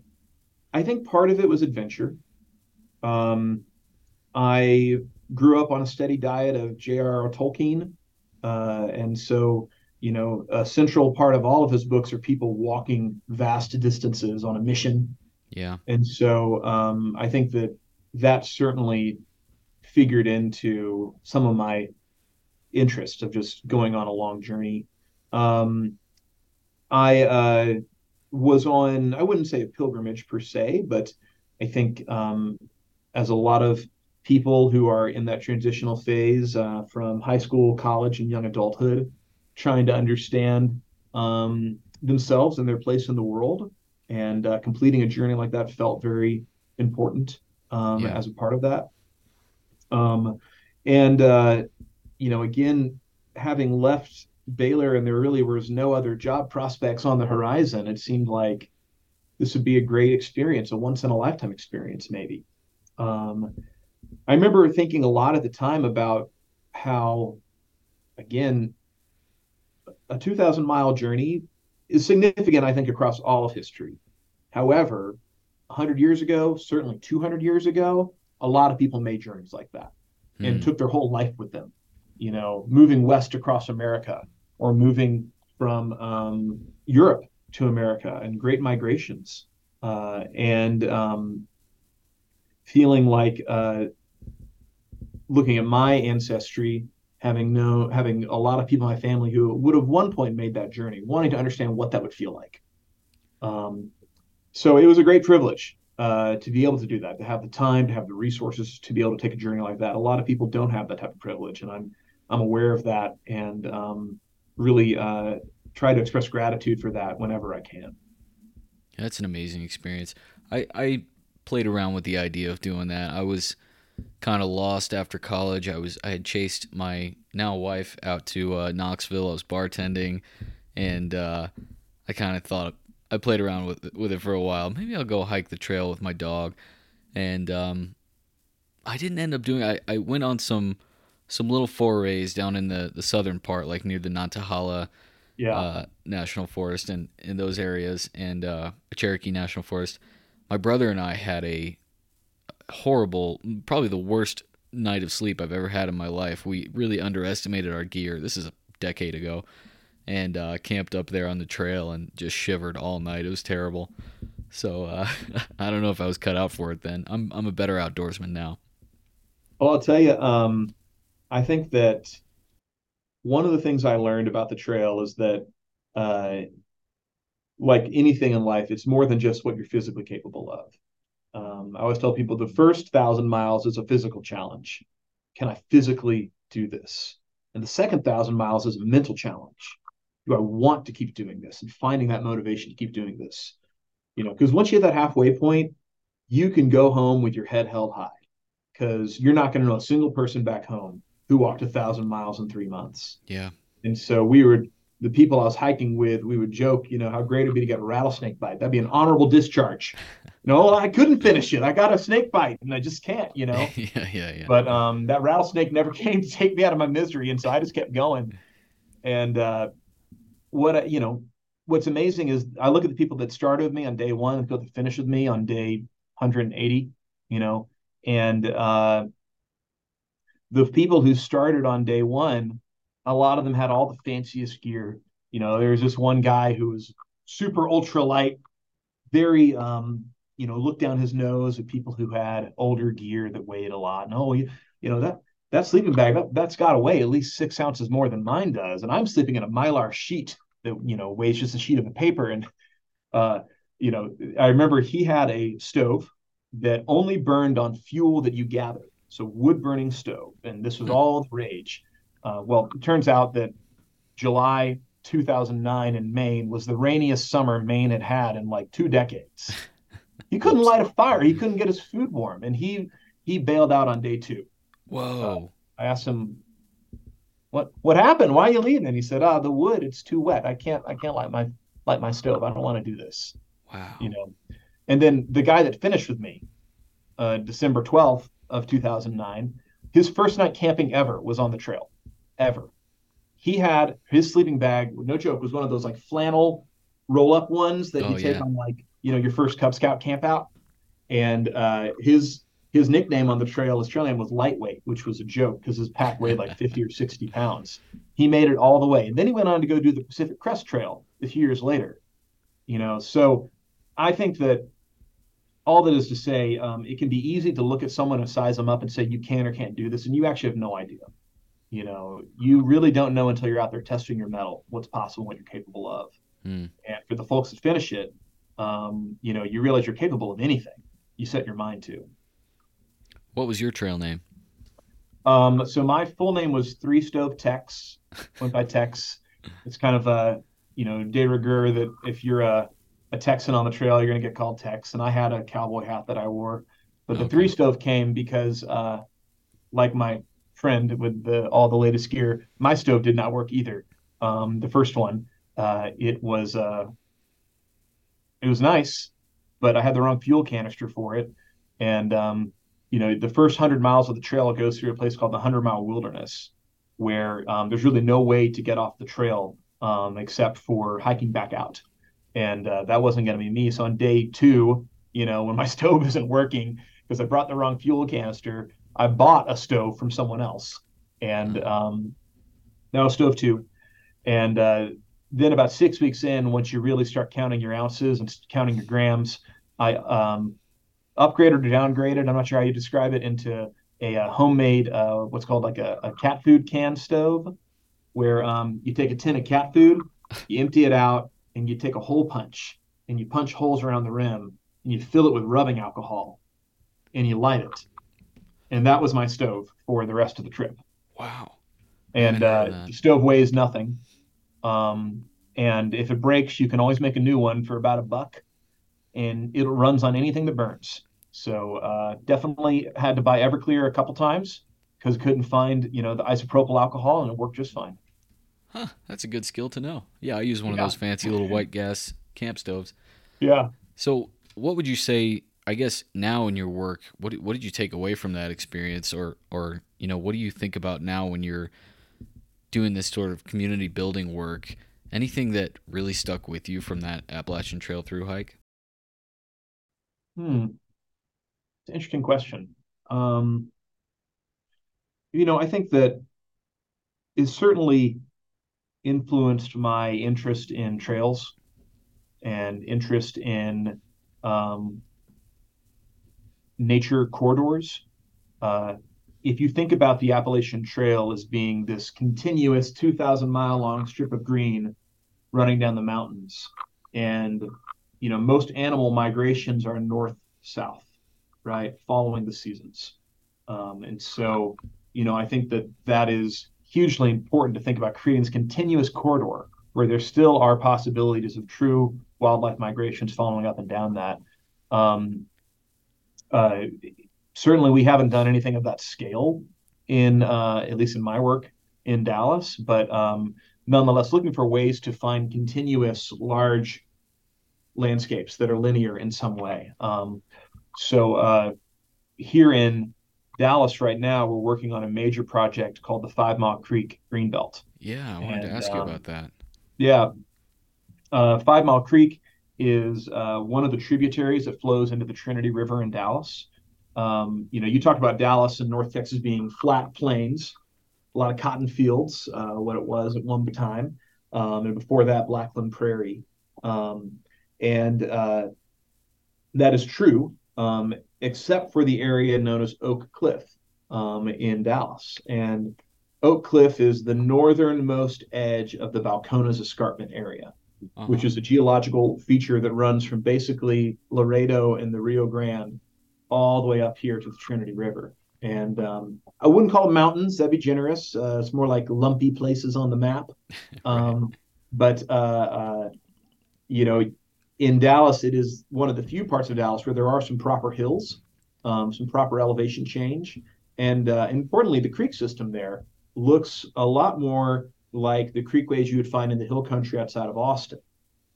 S2: I think part of it was adventure. Um, I grew up on a steady diet of J.R.R. Tolkien, uh, and so you know, a central part of all of his books are people walking vast distances on a mission.
S1: Yeah.
S2: And so um, I think that that certainly figured into some of my interest of just going on a long journey. Um, I uh, was on, I wouldn't say a pilgrimage per se, but I think um, as a lot of people who are in that transitional phase uh, from high school, college, and young adulthood, trying to understand um, themselves and their place in the world. And uh, completing a journey like that felt very important um, yeah. as a part of that. Um, and uh, you know, again, having left Baylor and there really was no other job prospects on the horizon, it seemed like this would be a great experience, a once in a lifetime experience, maybe. Um, I remember thinking a lot at the time about how, again, a 2,000 mile journey is significant, I think, across all of history. However, 100 years ago, certainly 200 years ago, a lot of people made journeys like that hmm. and took their whole life with them. You know, moving west across America or moving from um, Europe to America and great migrations uh, and um, feeling like uh, looking at my ancestry having no having a lot of people in my family who would have one point made that journey wanting to understand what that would feel like. Um, so it was a great privilege uh, to be able to do that to have the time to have the resources to be able to take a journey like that. A lot of people don't have that type of privilege and i'm i'm aware of that and um, really uh, try to express gratitude for that whenever i can.
S1: That's an amazing experience. I i played around with the idea of doing that. I was kind of lost after college. I was I had chased my now wife out to uh, Knoxville. I was bartending, and uh, I kind of thought I played around with with it for a while. Maybe I'll go hike the trail with my dog, and um, I didn't end up doing. I I went on some some little forays down in the the southern part, like near the Nantahala. Yeah. Uh, National Forest and in those areas, and uh, Cherokee National Forest. My brother and I had a horrible, probably the worst night of sleep I've ever had in my life. We really underestimated our gear. This is a decade ago, and uh, camped up there on the trail and just shivered all night. It was terrible. So uh, [laughs] I don't know if I was cut out for it then. I'm I'm a better outdoorsman now.
S2: Well, I'll tell you. Um, I think that one of the things I learned about the trail is that, uh, like anything in life, it's more than just what you're physically capable of. Um, I always tell people the first thousand miles is a physical challenge. Can I physically do this? And the second thousand miles is a mental challenge. Do I want to keep doing this and finding that motivation to keep doing this? You know, because once you hit that halfway point, you can go home with your head held high because you're not going to know a single person back home who walked a thousand miles in three months.
S1: Yeah.
S2: And so we were the people I was hiking with, we would joke, you know, how great it'd be to get a rattlesnake bite. That'd be an honorable discharge. [laughs] No, I couldn't finish it. I got a snake bite and I just can't, you know. [laughs]
S1: yeah, yeah, yeah.
S2: But um, that rattlesnake never [laughs] came to take me out of my misery, and so I just kept going. And uh, what you know, what's amazing is I look at the people that started with me on day one and people that finished with me on day 180. You know, and uh, the people who started on day one a lot of them had all the fanciest gear. You know, there was this one guy who was super ultra light, very um, you know, looked down his nose at people who had older gear that weighed a lot. And oh, you, you know, that that sleeping bag that, that's got to weigh at least six ounces more than mine does. And I'm sleeping in a mylar sheet that you know weighs just a sheet of paper. And uh, you know, I remember he had a stove that only burned on fuel that you gathered. So wood burning stove, and this was hmm. all the rage. Uh, well, it turns out that July 2009 in Maine was the rainiest summer Maine had had in like two decades. He couldn't light a fire. He couldn't get his food warm, and he he bailed out on day two.
S1: Whoa!
S2: Uh, I asked him, "What what happened? Why are you leaving?" And he said, "Ah, the wood. It's too wet. I can't I can't light my light my stove. I don't want to do this."
S1: Wow.
S2: You know. And then the guy that finished with me, uh, December 12th of 2009, his first night camping ever was on the trail ever. He had his sleeping bag, no joke, was one of those like flannel roll up ones that oh, you take yeah. on like, you know, your first Cub Scout camp out. And uh, his his nickname on the trail, his trail name was Lightweight, which was a joke because his pack weighed like 50 or 60 pounds. He made it all the way. And then he went on to go do the Pacific Crest Trail a few years later. You know, so I think that all that is to say, um, it can be easy to look at someone and size them up and say you can or can't do this, and you actually have no idea. You know, you really don't know until you're out there testing your mettle what's possible, what you're capable of. Mm. And for the folks that finish it, um, you know, you realize you're capable of anything you set your mind to.
S1: What was your trail name?
S2: Um, so my full name was Three Stove Tex. Went by Tex. It's kind of a you know de rigueur that if you're a a Texan on the trail, you're going to get called Tex. And I had a cowboy hat that I wore, but the okay. three stove came because, uh, like my friend with the, all the latest gear. My stove did not work either. Um, the first one, uh, it was uh, it was nice, but I had the wrong fuel canister for it. And um, you know, the first hundred miles of the trail goes through a place called the Hundred Mile Wilderness, where um, there's really no way to get off the trail um, except for hiking back out. And uh, that wasn't going to be me. So on day two, you know, when my [laughs] stove isn't working because I brought the wrong fuel canister, I bought a stove from someone else. And mm-hmm. um, that was stove two. And uh, then about six weeks in, once you really start counting your ounces and counting your grams, I um, upgraded or downgraded. I'm not sure how you describe it into a, a homemade uh, what's called like a, a, cat food can stove, where um, you take a tin of cat food, you empty it out, and you take a hole punch and you punch holes around the rim and you fill it with rubbing alcohol and you light it. And that was my stove for the rest of the trip.
S1: Wow.
S2: And uh, the stove weighs nothing. Um, and if it breaks, you can always make a new one for about a buck and it runs on anything that burns. So uh, definitely had to buy Everclear a couple times because couldn't find you know the isopropyl alcohol and it worked just fine.
S1: Huh, that's a good skill to know. Yeah, I use one yeah. of those fancy little white gas camp stoves.
S2: Yeah.
S1: So, what would you say? I guess now in your work, what what did you take away from that experience, or or you know, what do you think about now when you're doing this sort of community building work? Anything that really stuck with you from that Appalachian Trail through hike?
S2: Hmm. It's an interesting question. Um, you know, I think that it certainly influenced my interest in trails and interest in um, nature corridors. Uh, if you think about the Appalachian Trail as being this continuous 2,000 mile long strip of green running down the mountains, and you know most animal migrations are north south right following the seasons um, and so you know i think that that is hugely important to think about creating this continuous corridor where there still are possibilities of true wildlife migrations following up and down that um, uh, certainly we haven't done anything of that scale in uh, at least in my work in dallas but um, nonetheless looking for ways to find continuous large landscapes that are linear in some way. Um, so uh, here in Dallas right now, we're working on a major project called the Five Mile Creek Greenbelt.
S1: Yeah, I wanted and, to ask um, you about that.
S2: Yeah, uh, Five Mile Creek is uh, one of the tributaries that flows into the Trinity River in Dallas. Um, you know, you talked about Dallas and North Texas being flat plains, a lot of cotton fields, uh, what it was at one time, um, and before that, Blackland Prairie. Um, and uh, that is true, um, except for the area known as Oak Cliff um, in Dallas. And Oak Cliff is the northernmost edge of the Balcones Escarpment area, uh-huh. which is a geological feature that runs from basically Laredo and the Rio Grande all the way up here to the Trinity River. And um, I wouldn't call them mountains; that'd be generous. Uh, it's more like lumpy places on the map. [laughs] Um, but uh, uh, you know, in Dallas, it is one of the few parts of Dallas where there are some proper hills, um, some proper elevation change, and uh, importantly, the creek system there looks a lot more like the creekways you would find in the hill country outside of Austin,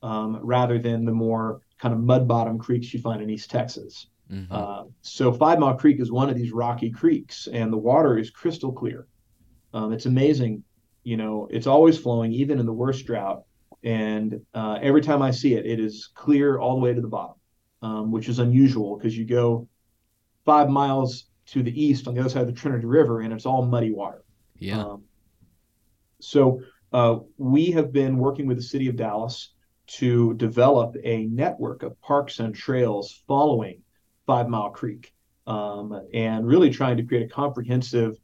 S2: um, rather than the more kind of mud bottom creeks you find in East Texas. Mm-hmm. Uh, so Five Mile Creek is one of these rocky creeks, and the water is crystal clear. Um, it's amazing, you know, it's always flowing, even in the worst drought. And uh, every time I see it, it is clear all the way to the bottom, um, which is unusual because you go five miles to the east on the other side of the Trinity River and it's all muddy water.
S1: Yeah. Um,
S2: so uh, we have been working with the city of Dallas to develop a network of parks and trails following Five Mile Creek um, and really trying to create a comprehensive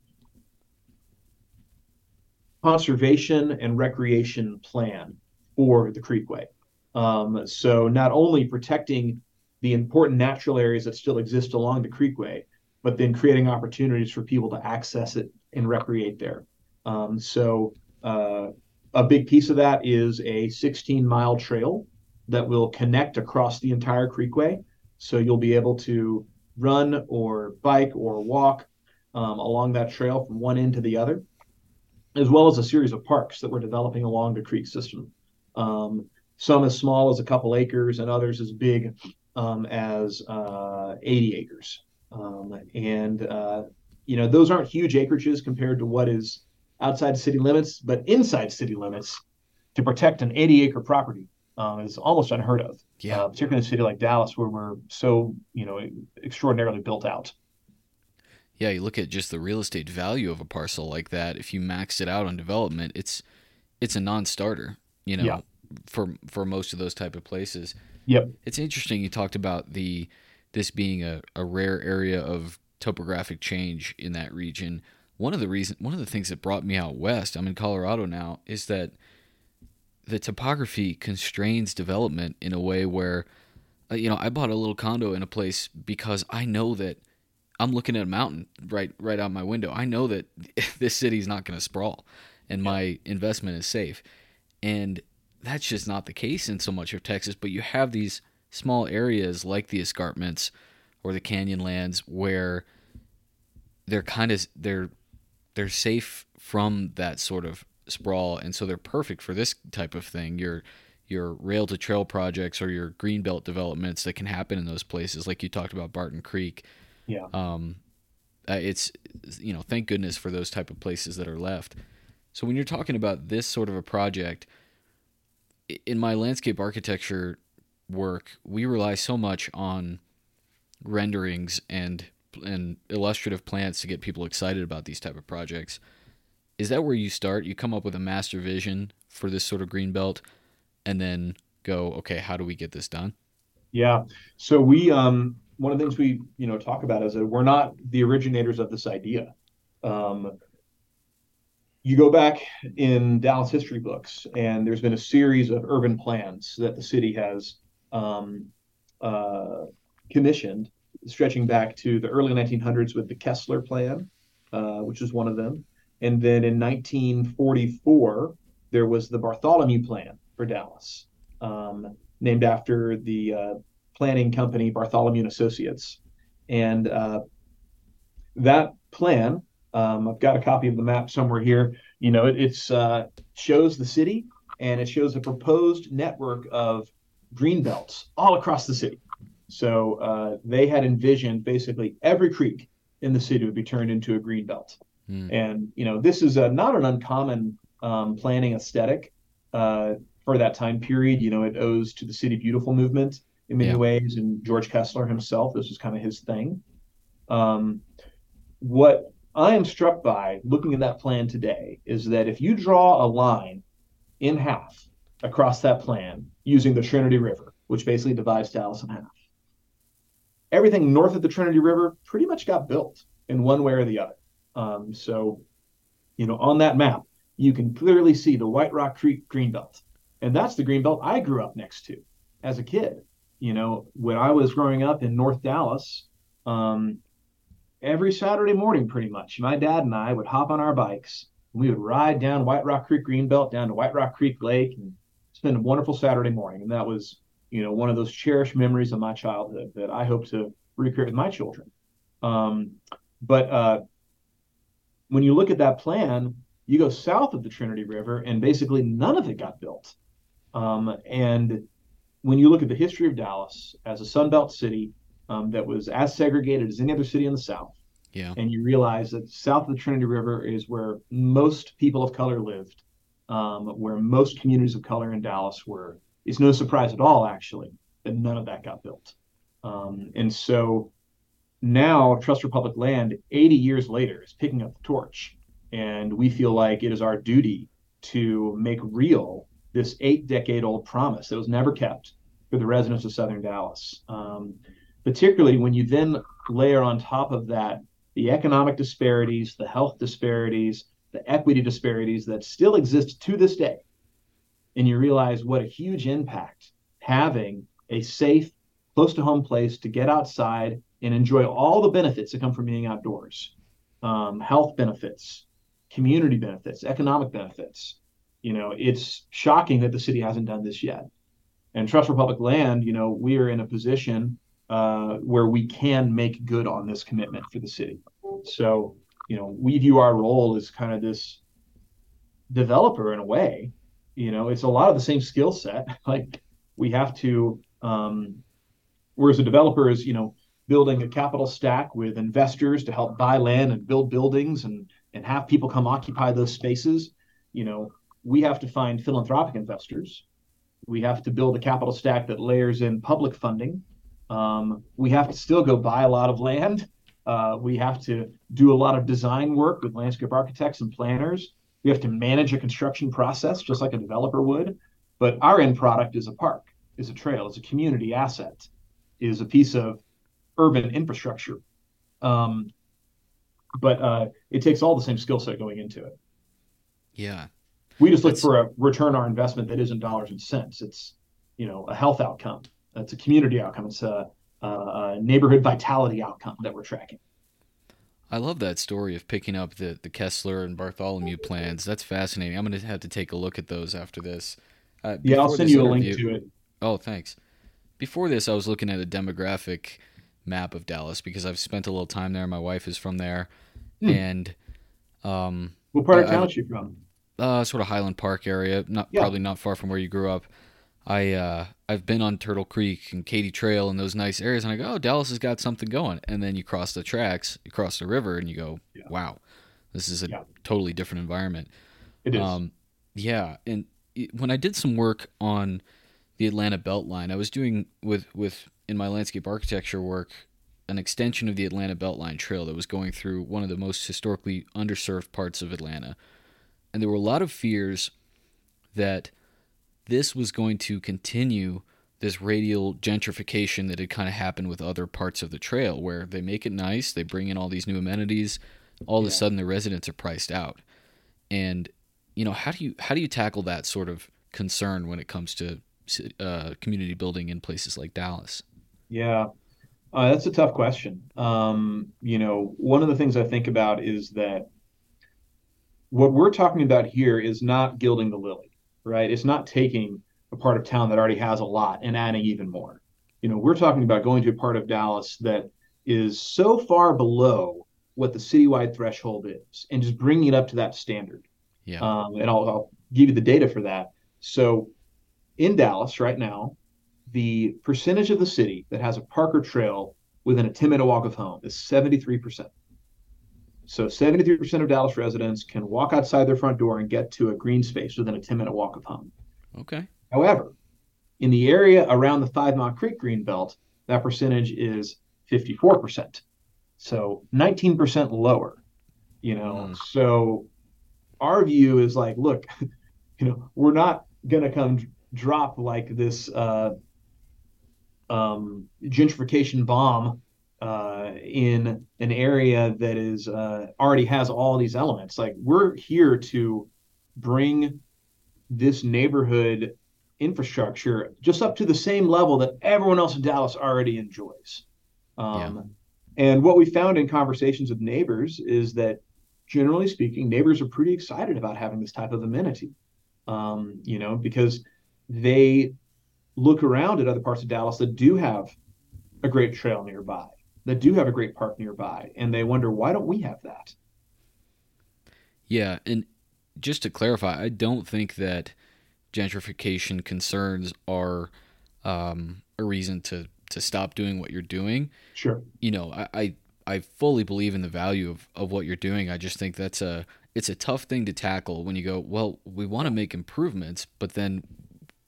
S2: conservation and recreation plan for the Creekway. Um, so not only protecting the important natural areas that still exist along the Creekway, but then creating opportunities for people to access it and recreate there. Um, so uh, a big piece of that is a 16 mile trail that will connect across the entire Creekway. So you'll be able to run or bike or walk um, along that trail from one end to the other, as well as a series of parks that we're developing along the creek system. Um, some as small as a couple acres, and others as big um, as uh, 80 acres. Um, and uh, you know those aren't huge acreages compared to what is outside city limits, but inside city limits, to protect an 80 acre property uh, is almost unheard of.
S1: Yeah.
S2: Uh, particularly in a city like Dallas, where we're so you know extraordinarily built out.
S1: Yeah, you look at just the real estate value of a parcel like that. If you max it out on development, it's it's a non-starter. You know,
S2: Yeah.
S1: for for most of those type of places.
S2: Yep.
S1: It's interesting you talked about the this being a, a rare area of topographic change in that region. One of the reason one of the things that brought me out west, I'm in Colorado now, is that the topography constrains development in a way where uh, you know, I bought a little condo in a place because I know that I'm looking at a mountain right right out my window. I know that [laughs] this city's not going to sprawl and my investment is safe. And that's just not the case in so much of Texas, but you have these small areas like the escarpments or the canyon lands where they're kind of they're they're safe from that sort of sprawl and so they're perfect for this type of thing. Your your rail to trail projects or your greenbelt developments that can happen in those places like you talked about Barton Creek.
S2: Yeah.
S1: Um uh, it's you know, thank goodness for those type of places that are left. So when you're talking about this sort of a project, in my landscape architecture work, we rely so much on renderings and and illustrative plans to get people excited about these type of projects. Is that where you start? You come up with a master vision for this sort of green belt and then go, okay, how do we get this done?
S2: Yeah. So we um one of the things we you know talk about is that we're not the originators of this idea. Um, you go back in Dallas history books, and there's been a series of urban plans that the city has um, uh, commissioned, stretching back to the early 1900s with the Kessler Plan, uh, which is one of them. And then in 1944, there was the Bartholomew Plan for Dallas, um, named after the uh, planning company Bartholomew Associates. And uh, that plan, um, I've got a copy of the map somewhere here. You know, it uh, shows the city and it shows a proposed network of green belts all across the city. So uh, they had envisioned basically every creek in the city would be turned into a green belt.
S1: Hmm.
S2: And you know, this is a, not an uncommon um, planning aesthetic uh, for that time period. You know, it owes to the City Beautiful movement in many
S1: Yeah.
S2: ways, and George Kessler himself. This was kind of his thing. Um, what I am struck by looking at that plan today is that if you draw a line in half across that plan using the Trinity River, which basically divides Dallas in half, everything north of the Trinity River pretty much got built in one way or the other. Um, so, you know, on that map, you can clearly see the White Rock Creek Greenbelt. And that's the Greenbelt I grew up next to as a kid. You know, when I was growing up in North Dallas, um, every Saturday morning, pretty much, my dad and I would hop on our bikes. And we would ride down White Rock Creek Greenbelt down to White Rock Creek Lake and spend a wonderful Saturday morning. And that was, you know, one of those cherished memories of my childhood that I hope to recreate with my children. Um, but uh, when you look at that plan, you go south of the Trinity River, and basically none of it got built. Um, and when you look at the history of Dallas as a Sunbelt city um, that was as segregated as any other city in the South,
S1: Yeah.
S2: and you realize that south of the Trinity River is where most people of color lived, um, where most communities of color in Dallas were, it's no surprise at all, actually, that none of that got built. Um, and so now Trust for Public Land, 80 years later, is picking up the torch. And we feel like it is our duty to make real this eight decade old promise that was never kept for the residents of Southern Dallas. Um, particularly when you then layer on top of that the economic disparities, the health disparities, the equity disparities that still exist to this day. And you realize what a huge impact having a safe, close to home place to get outside and enjoy all the benefits that come from being outdoors um, health benefits, community benefits, economic benefits. You know, it's shocking that the city hasn't done this yet. And Trust for Public Land, you know, we are in a position uh, where we can make good on this commitment for the city. So, you know, we view our role as kind of this developer in a way. You know, it's a lot of the same skill set. [laughs] Like we have to, um, whereas a developer is, you know, building a capital stack with investors to help buy land and build buildings and and have people come occupy those spaces. You know, we have to find philanthropic investors. We have to build a capital stack that layers in public funding. Um, we have to still go buy a lot of land. Uh, we have to do a lot of design work with landscape architects and planners. We have to manage a construction process just like a developer would. But our end product is a park, is a trail, is a community asset, is a piece of urban infrastructure. Um, but uh, it takes all the same skill set going into it.
S1: Yeah.
S2: We just look That's... for a return on investment that isn't dollars and cents. It's, you know, a health outcome. It's a community outcome. It's a, a neighborhood vitality outcome that we're tracking.
S1: I love that story of picking up the, the Kessler and Bartholomew plans. That's fascinating. I'm going to have to take a look at those after this.
S2: Uh, yeah, I'll send you a link to it.
S1: Oh, thanks. Before this, I was looking at a demographic map of Dallas because I've spent a little time there. My wife is from there, hmm. and um,
S2: what part of town is she from?
S1: Uh, sort of Highland Park area, not yeah. probably not far from where you grew up. I uh, I've been on Turtle Creek and Katy Trail and those nice areas, and I go, oh, Dallas has got something going. And then you cross the tracks, you cross the river, and you go, yeah. wow, this is a yeah. totally different environment.
S2: It is. Um,
S1: yeah, and when I did some work on the Atlanta Beltline, I was doing with with in my landscape architecture work an extension of the Atlanta Beltline Trail that was going through one of the most historically underserved parts of Atlanta. And there were a lot of fears that this was going to continue this radial gentrification that had kind of happened with other parts of the trail where they make it nice, they bring in all these new amenities, all yeah. of a sudden the residents are priced out. And you know, how do you how do you tackle that sort of concern when it comes to uh, community building in places like Dallas?
S2: Yeah, uh, that's a tough question. Um, you know, one of the things I think about is that what we're talking about here is not gilding the lily, right? It's not taking a part of town that already has a lot and adding even more. You know, we're talking about going to a part of Dallas that is so far below what the citywide threshold is and just bringing it up to that standard.
S1: Yeah.
S2: Um, and I'll, I'll give you the data for that. So in Dallas right now, the percentage of the city that has a park or trail within a 10 minute walk of home is 73%. So 73% of Dallas residents can walk outside their front door and get to a green space within a 10 minute walk of home.
S1: Okay.
S2: However, in the area around the Five Mile Creek Green Belt, that percentage is 54%. So 19% lower, you know. Mm. So our view is like, look, [laughs] you know, we're not going to come drop like this uh, um, gentrification bomb uh, in an area that is uh, already has all these elements. Like we're here to bring this neighborhood infrastructure just up to the same level that everyone else in Dallas already enjoys. Um, yeah. And what we found in conversations with neighbors is that, generally speaking, neighbors are pretty excited about having this type of amenity. Um, you know, because they look around at other parts of Dallas that do have a great trail nearby, that do have a great park nearby, and they wonder why don't we have that?
S1: Yeah, and just to clarify, I don't think that gentrification concerns are um, a reason to to stop doing what you're doing.
S2: Sure.
S1: You know, I, I I fully believe in the value of, of what you're doing. I just think that's a it's a tough thing to tackle when you go, well, we want to make improvements, but then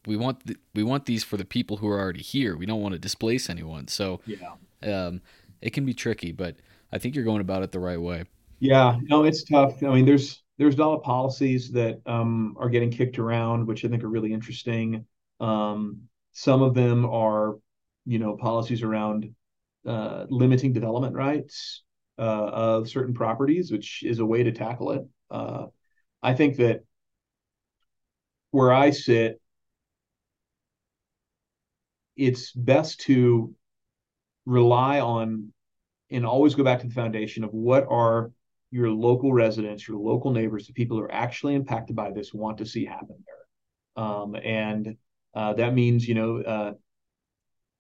S1: we want the, we want these for the people who are already here. We don't want to displace anyone. So
S2: yeah,
S1: um, it can be tricky, but I think you're going about it the right way.
S2: Yeah, no, it's tough. I mean, there's there's of policies that um, are getting kicked around, which I think are really interesting. Um, some of them are, you know, policies around uh, limiting development rights uh, of certain properties, which is a way to tackle it. Uh, I think that where I sit, it's best to rely on and always go back to the foundation of what are your local residents, your local neighbors, the people who are actually impacted by this want to see happen there. Um, and uh, that means, you know, uh,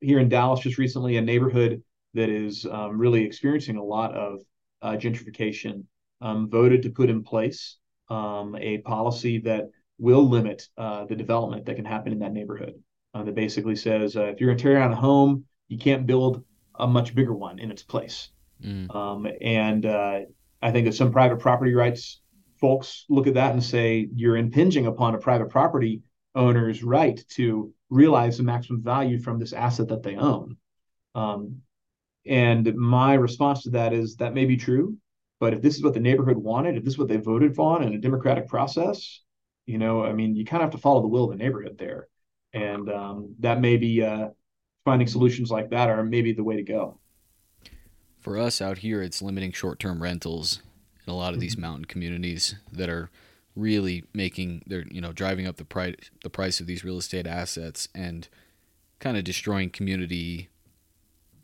S2: here in Dallas, just recently, a neighborhood that is um, really experiencing a lot of uh, gentrification um, voted to put in place um, a policy that will limit uh, the development that can happen in that neighborhood uh, that basically says uh, if you're going to tear down a home, you can't build a much bigger one in its place. Mm. Um, and uh, I think that some private property rights folks look at that and say you're impinging upon a private property owner's right to realize the maximum value from this asset that they own. Um, and my response to that is that may be true, but if this is what the neighborhood wanted, if this is what they voted for in a democratic process, you know, I mean, you kind of have to follow the will of the neighborhood there, and um, that may be uh, finding solutions like that are maybe the way to go.
S1: For us out here, it's limiting short-term rentals in a lot of these mm-hmm. mountain communities that are really making they're you know driving up the price the price of these real estate assets and kind of destroying community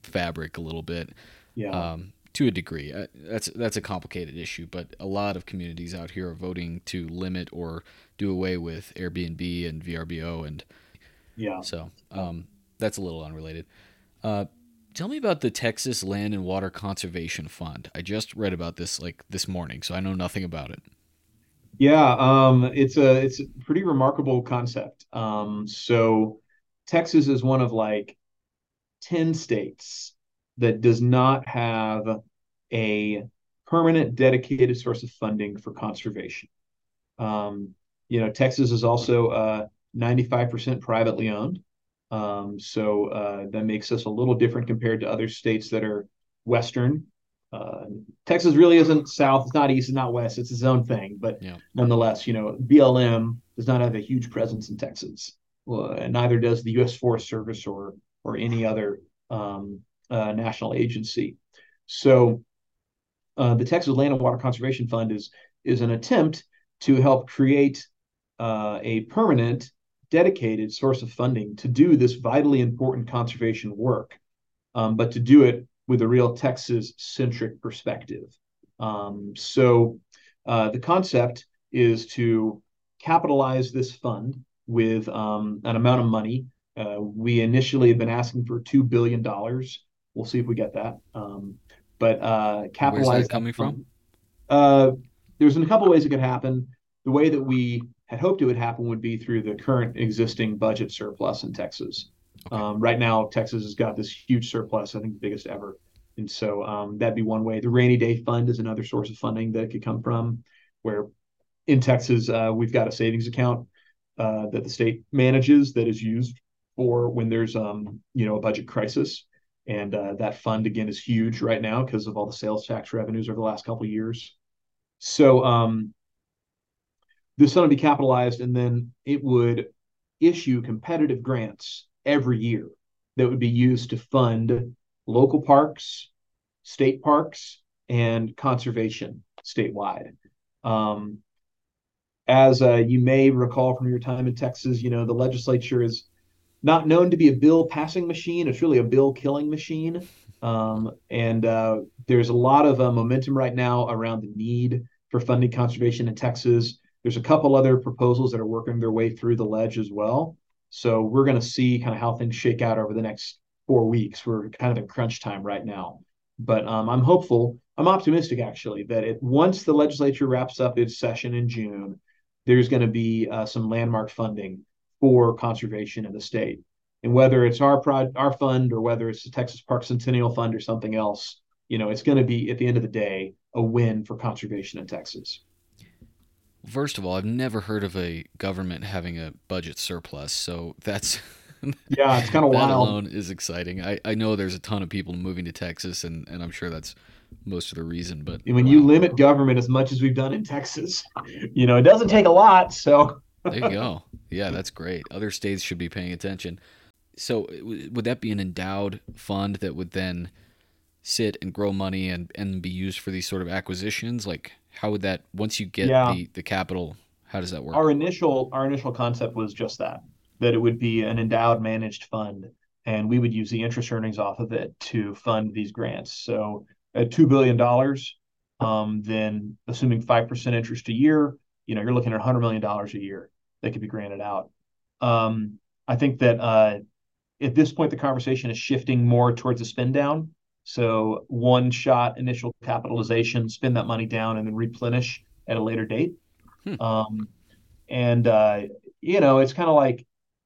S1: fabric a little bit.
S2: Yeah.
S1: Um, to a degree, uh, that's that's a complicated issue, but a lot of communities out here are voting to limit or do away with Airbnb and VRBO, and
S2: yeah.
S1: So um, that's a little unrelated. Uh, tell me about the Texas Land and Water Conservation Fund. I just read about this like this morning, so I know nothing about it.
S2: Yeah, um, it's a it's a pretty remarkable concept. Um, so Texas is one of like 10 states that does not have a permanent dedicated source of funding for conservation. Um, you know, Texas is also uh, 95% privately owned. Um, so uh, that makes us a little different compared to other states that are Western. Uh, Texas really isn't South, it's not East, it's not West, it's its own thing. But yeah. nonetheless, you know, BLM does not have a huge presence in Texas. Well, and neither does the U.S. Forest Service or or any other um, uh, national agency. So uh, the Texas Land and Water Conservation Fund is is an attempt to help create uh, a permanent, dedicated source of funding to do this vitally important conservation work, um, but to do it with a real Texas centric perspective. Um, so uh, the concept is to capitalize this fund with um, an amount of money uh, we initially have been asking for two billion dollars. We'll see if we get that. Um, but uh, capitalize.
S1: Where's that coming from?
S2: Uh, there's a couple ways it could happen. The way that we had hoped it would happen would be through the current existing budget surplus in Texas. Okay. Um, right now, Texas has got this huge surplus, I think the biggest ever. And so um, that'd be one way. The rainy day fund is another source of funding that could come from, where in Texas, uh, we've got a savings account uh, that the state manages that is used for when there's um you know a budget crisis and uh, that fund again is huge right now because of all the sales tax revenues over the last couple of years so um this fund would be capitalized and then it would issue competitive grants every year that would be used to fund local parks state parks and conservation statewide um, as uh, you may recall from your time in texas you know the legislature is not known to be a bill passing machine. It's really a bill killing machine. Um, and uh, there's a lot of uh, momentum right now around the need for funding conservation in Texas. There's a couple other proposals that are working their way through the ledge as well. So we're going to see kind of how things shake out over the next four weeks. We're kind of in crunch time right now. But um, I'm hopeful, I'm optimistic actually, that it, once the legislature wraps up its session in June, there's going to be uh, some landmark funding for conservation in the state. And whether it's our prod, our fund or whether it's the Texas Park Centennial Fund or something else, you know, it's going to be at the end of the day a win for conservation in Texas.
S1: First of all, I've never heard of a government having a budget surplus, so that's [laughs]
S2: yeah, it's kind of [laughs] wild.
S1: That alone is exciting. I, I know there's a ton of people moving to Texas, and, and I'm sure that's most of the reason. But
S2: when wow. you limit government as much as we've done in Texas, [laughs] you know, it doesn't take a lot. So
S1: there you go. Yeah, that's great. Other states should be paying attention. So, would that be an endowed fund that would then sit and grow money and, and be used for these sort of acquisitions? Like, how would that once you get yeah. the, the capital? How does that work?
S2: Our initial our initial concept was just that that it would be an endowed managed fund, and we would use the interest earnings off of it to fund these grants. So, at two billion dollars, um, then assuming five percent interest a year, you know, you're looking at $100 million a year that could be granted out. Um, I think that uh, at this point, the conversation is shifting more towards a spin down. So one shot initial capitalization, spin that money down, and then replenish at a later date. Hmm. Um, and uh, you know, it's kind of like,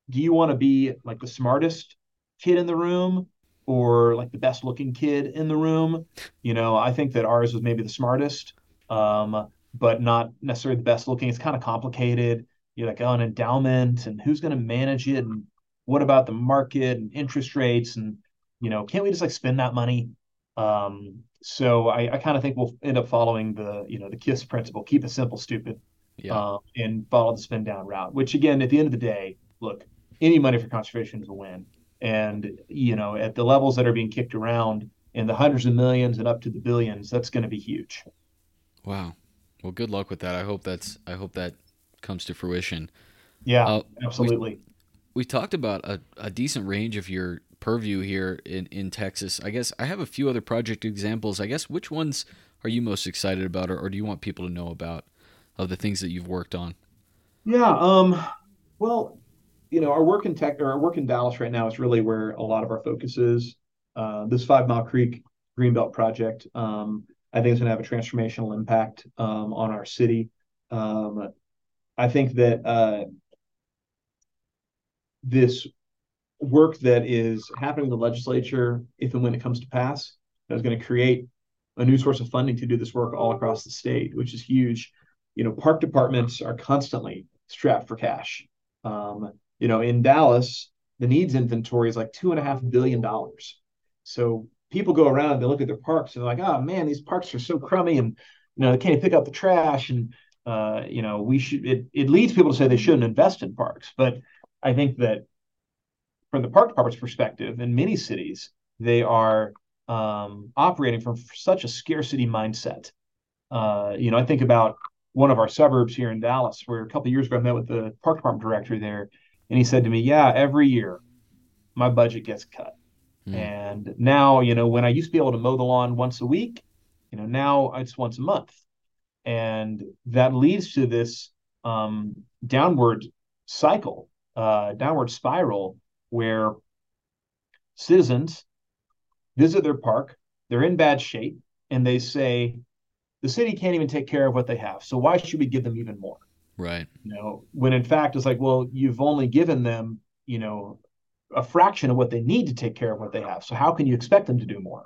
S2: do you want to be like the smartest kid in the room or like the best looking kid in the room? You know, I think that ours was maybe the smartest. Um, but not necessarily the best looking. It's kind of complicated. You're like, oh, an endowment, and who's going to manage it, and what about the market and interest rates, and you know, can't we just like spend that money? Um, so I, I kind of think we'll end up following the you know the KISS principle: keep it simple, stupid, yeah. uh, and follow the spend down route. Which again, at the end of the day, look, any money for conservation is a win, and you know, at the levels that are being kicked around in the hundreds of millions and up to the billions, that's going to be huge.
S1: Wow. Well, good luck with that. I hope that's I hope that comes to fruition.
S2: Yeah, uh, absolutely.
S1: We, we, talked about a, a decent range of your purview here in, in Texas. I guess I have a few other project examples. I guess which ones are you most excited about, or, or do you want people to know about of the things that you've worked on?
S2: Yeah. Um. Well, you know, our work in tech or our work in Dallas right now is really where a lot of our focus is. Uh, this Five Mile Creek Greenbelt project. Um, I think it's going to have a transformational impact um, on our city. Um, I think that uh, this work that is happening in the legislature, if and when it comes to pass, is going to create a new source of funding to do this work all across the state, which is huge. You know, park departments are constantly strapped for cash. Um, you know, in Dallas, the needs inventory is like two and a half billion dollars. So people go around, they look at their parks, and they're like, oh man, these parks are so crummy, and you know, they can't pick up the trash, and uh, you know, we should. It it leads people to say they shouldn't invest in parks, but I think that from the park department's perspective, in many cities, they are um, operating from such a scarcity mindset. Uh, you know, I think about one of our suburbs here in Dallas, where a couple years ago I met with the park department director there, and he said to me, "Yeah, every year my budget gets cut." Mm. And now, you know, when I used to be able to mow the lawn once a week, you know, now it's once a month. And that leads to this um, downward cycle, uh, downward spiral where citizens visit their park, they're in bad shape, and they say, the city can't even take care of what they have. So why should we give them even more?
S1: Right.
S2: You know, when in fact it's like, well, you've only given them, you know, a fraction of what they need to take care of what they have. So how can you expect them to do more?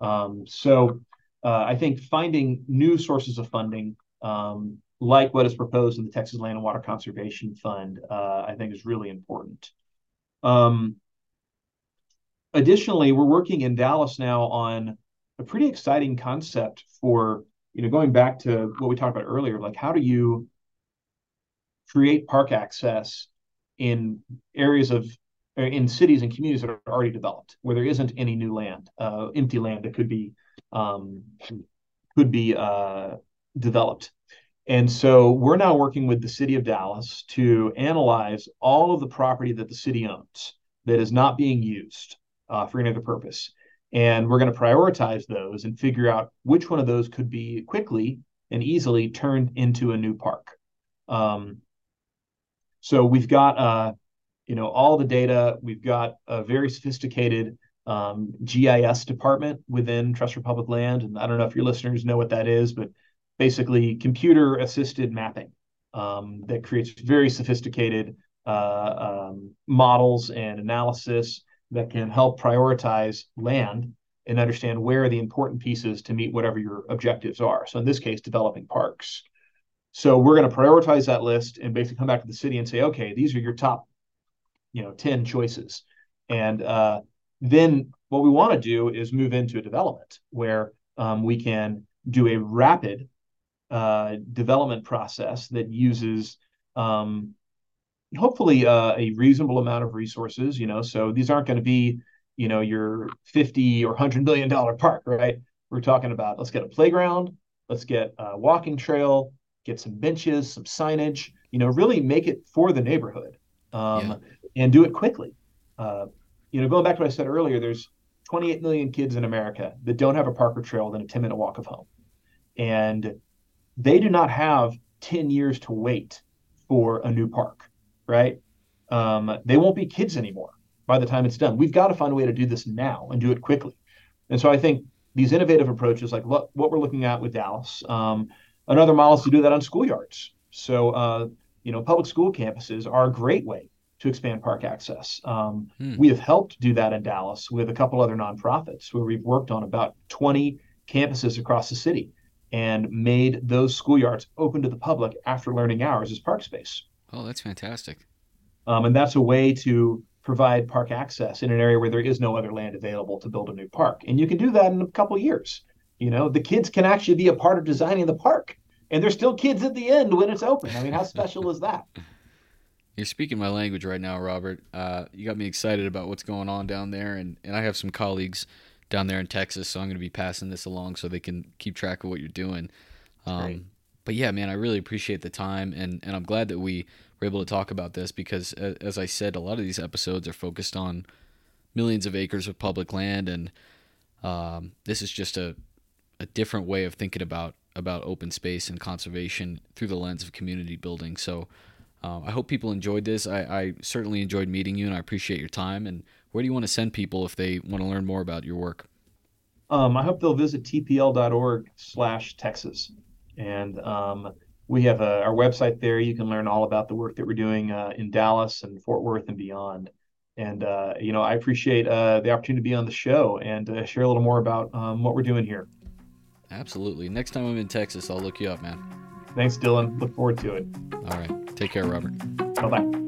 S2: Um, so uh, I think finding new sources of funding, um, like what is proposed in the Texas Land and Water Conservation Fund, uh, I think is really important. Um, additionally, we're working in Dallas now on a pretty exciting concept for you know going back to what we talked about earlier, like how do you create park access in areas of in cities and communities that are already developed, where there isn't any new land, uh, empty land that could be um, could be uh, developed. And so we're now working with the city of Dallas to analyze all of the property that the city owns that is not being used uh, for any other purpose. And we're going to prioritize those and figure out which one of those could be quickly and easily turned into a new park. Um, so we've got uh, you know all the data. We've got a very sophisticated um, GIS department within Trust for Public Land, and I don't know if your listeners know what that is, but basically computer assisted mapping um, that creates very sophisticated uh, um, models and analysis that can help prioritize land and understand where the important pieces to meet whatever your objectives are. So in this case, developing parks. So we're going to prioritize that list and basically come back to the city and say, okay, these are your top you know 10 choices and uh, then what we want to do is move into a development where um, we can do a rapid uh, development process that uses um, hopefully uh, a reasonable amount of resources you know so these aren't going to be you know your 50 or 100 million dollar park right we're talking about let's get a playground let's get a walking trail get some benches some signage you know really make it for the neighborhood um, yeah and do it quickly. Uh, you know, going back to what I said earlier, there's 28 million kids in America that don't have a park or trail within a 10 minute walk of home. And they do not have 10 years to wait for a new park, right? Um, they won't be kids anymore by the time it's done. We've got to find a way to do this now and do it quickly. And so I think these innovative approaches, like what, what we're looking at with Dallas, um, another model is to do that on schoolyards. So, uh, you know, public school campuses are a great way to expand park access. Um, hmm. We have helped do that in Dallas with a couple other nonprofits where we've worked on about 20 campuses across the city. And made those schoolyards open to the public after learning hours as park space.
S1: Oh, that's fantastic.
S2: Um, and that's a way to provide park access in an area where there is no other land available to build a new park. And you can do that in a couple years. You know, the kids can actually be a part of designing the park, and they're still kids at the end when it's open. I mean, how special is that? [laughs]
S1: You're speaking my language right now, Robert. Uh, you got me excited about what's going on down there, and, and I have some colleagues down there in Texas, so I'm going to be passing this along so they can keep track of what you're doing. Um, but yeah, man, I really appreciate the time, and, and I'm glad that we were able to talk about this because, as I said, a lot of these episodes are focused on millions of acres of public land, and um, this is just a a different way of thinking about about open space and conservation through the lens of community building. So. Uh, I hope people enjoyed this. I, I certainly enjoyed meeting you, and I appreciate your time. And where do you want to send people if they want to learn more about your work?
S2: Um, I hope they'll visit tpl.org slash Texas. And um, we have a, our website there. You can learn all about the work that we're doing uh, in Dallas and Fort Worth and beyond. And, uh, you know, I appreciate uh, the opportunity to be on the show and uh, share a little more about um, what we're doing here.
S1: Absolutely. Next time I'm in Texas, I'll look you up, man.
S2: Thanks, Dylan. Look forward to it.
S1: All right. Take care, Robert.
S2: Bye bye.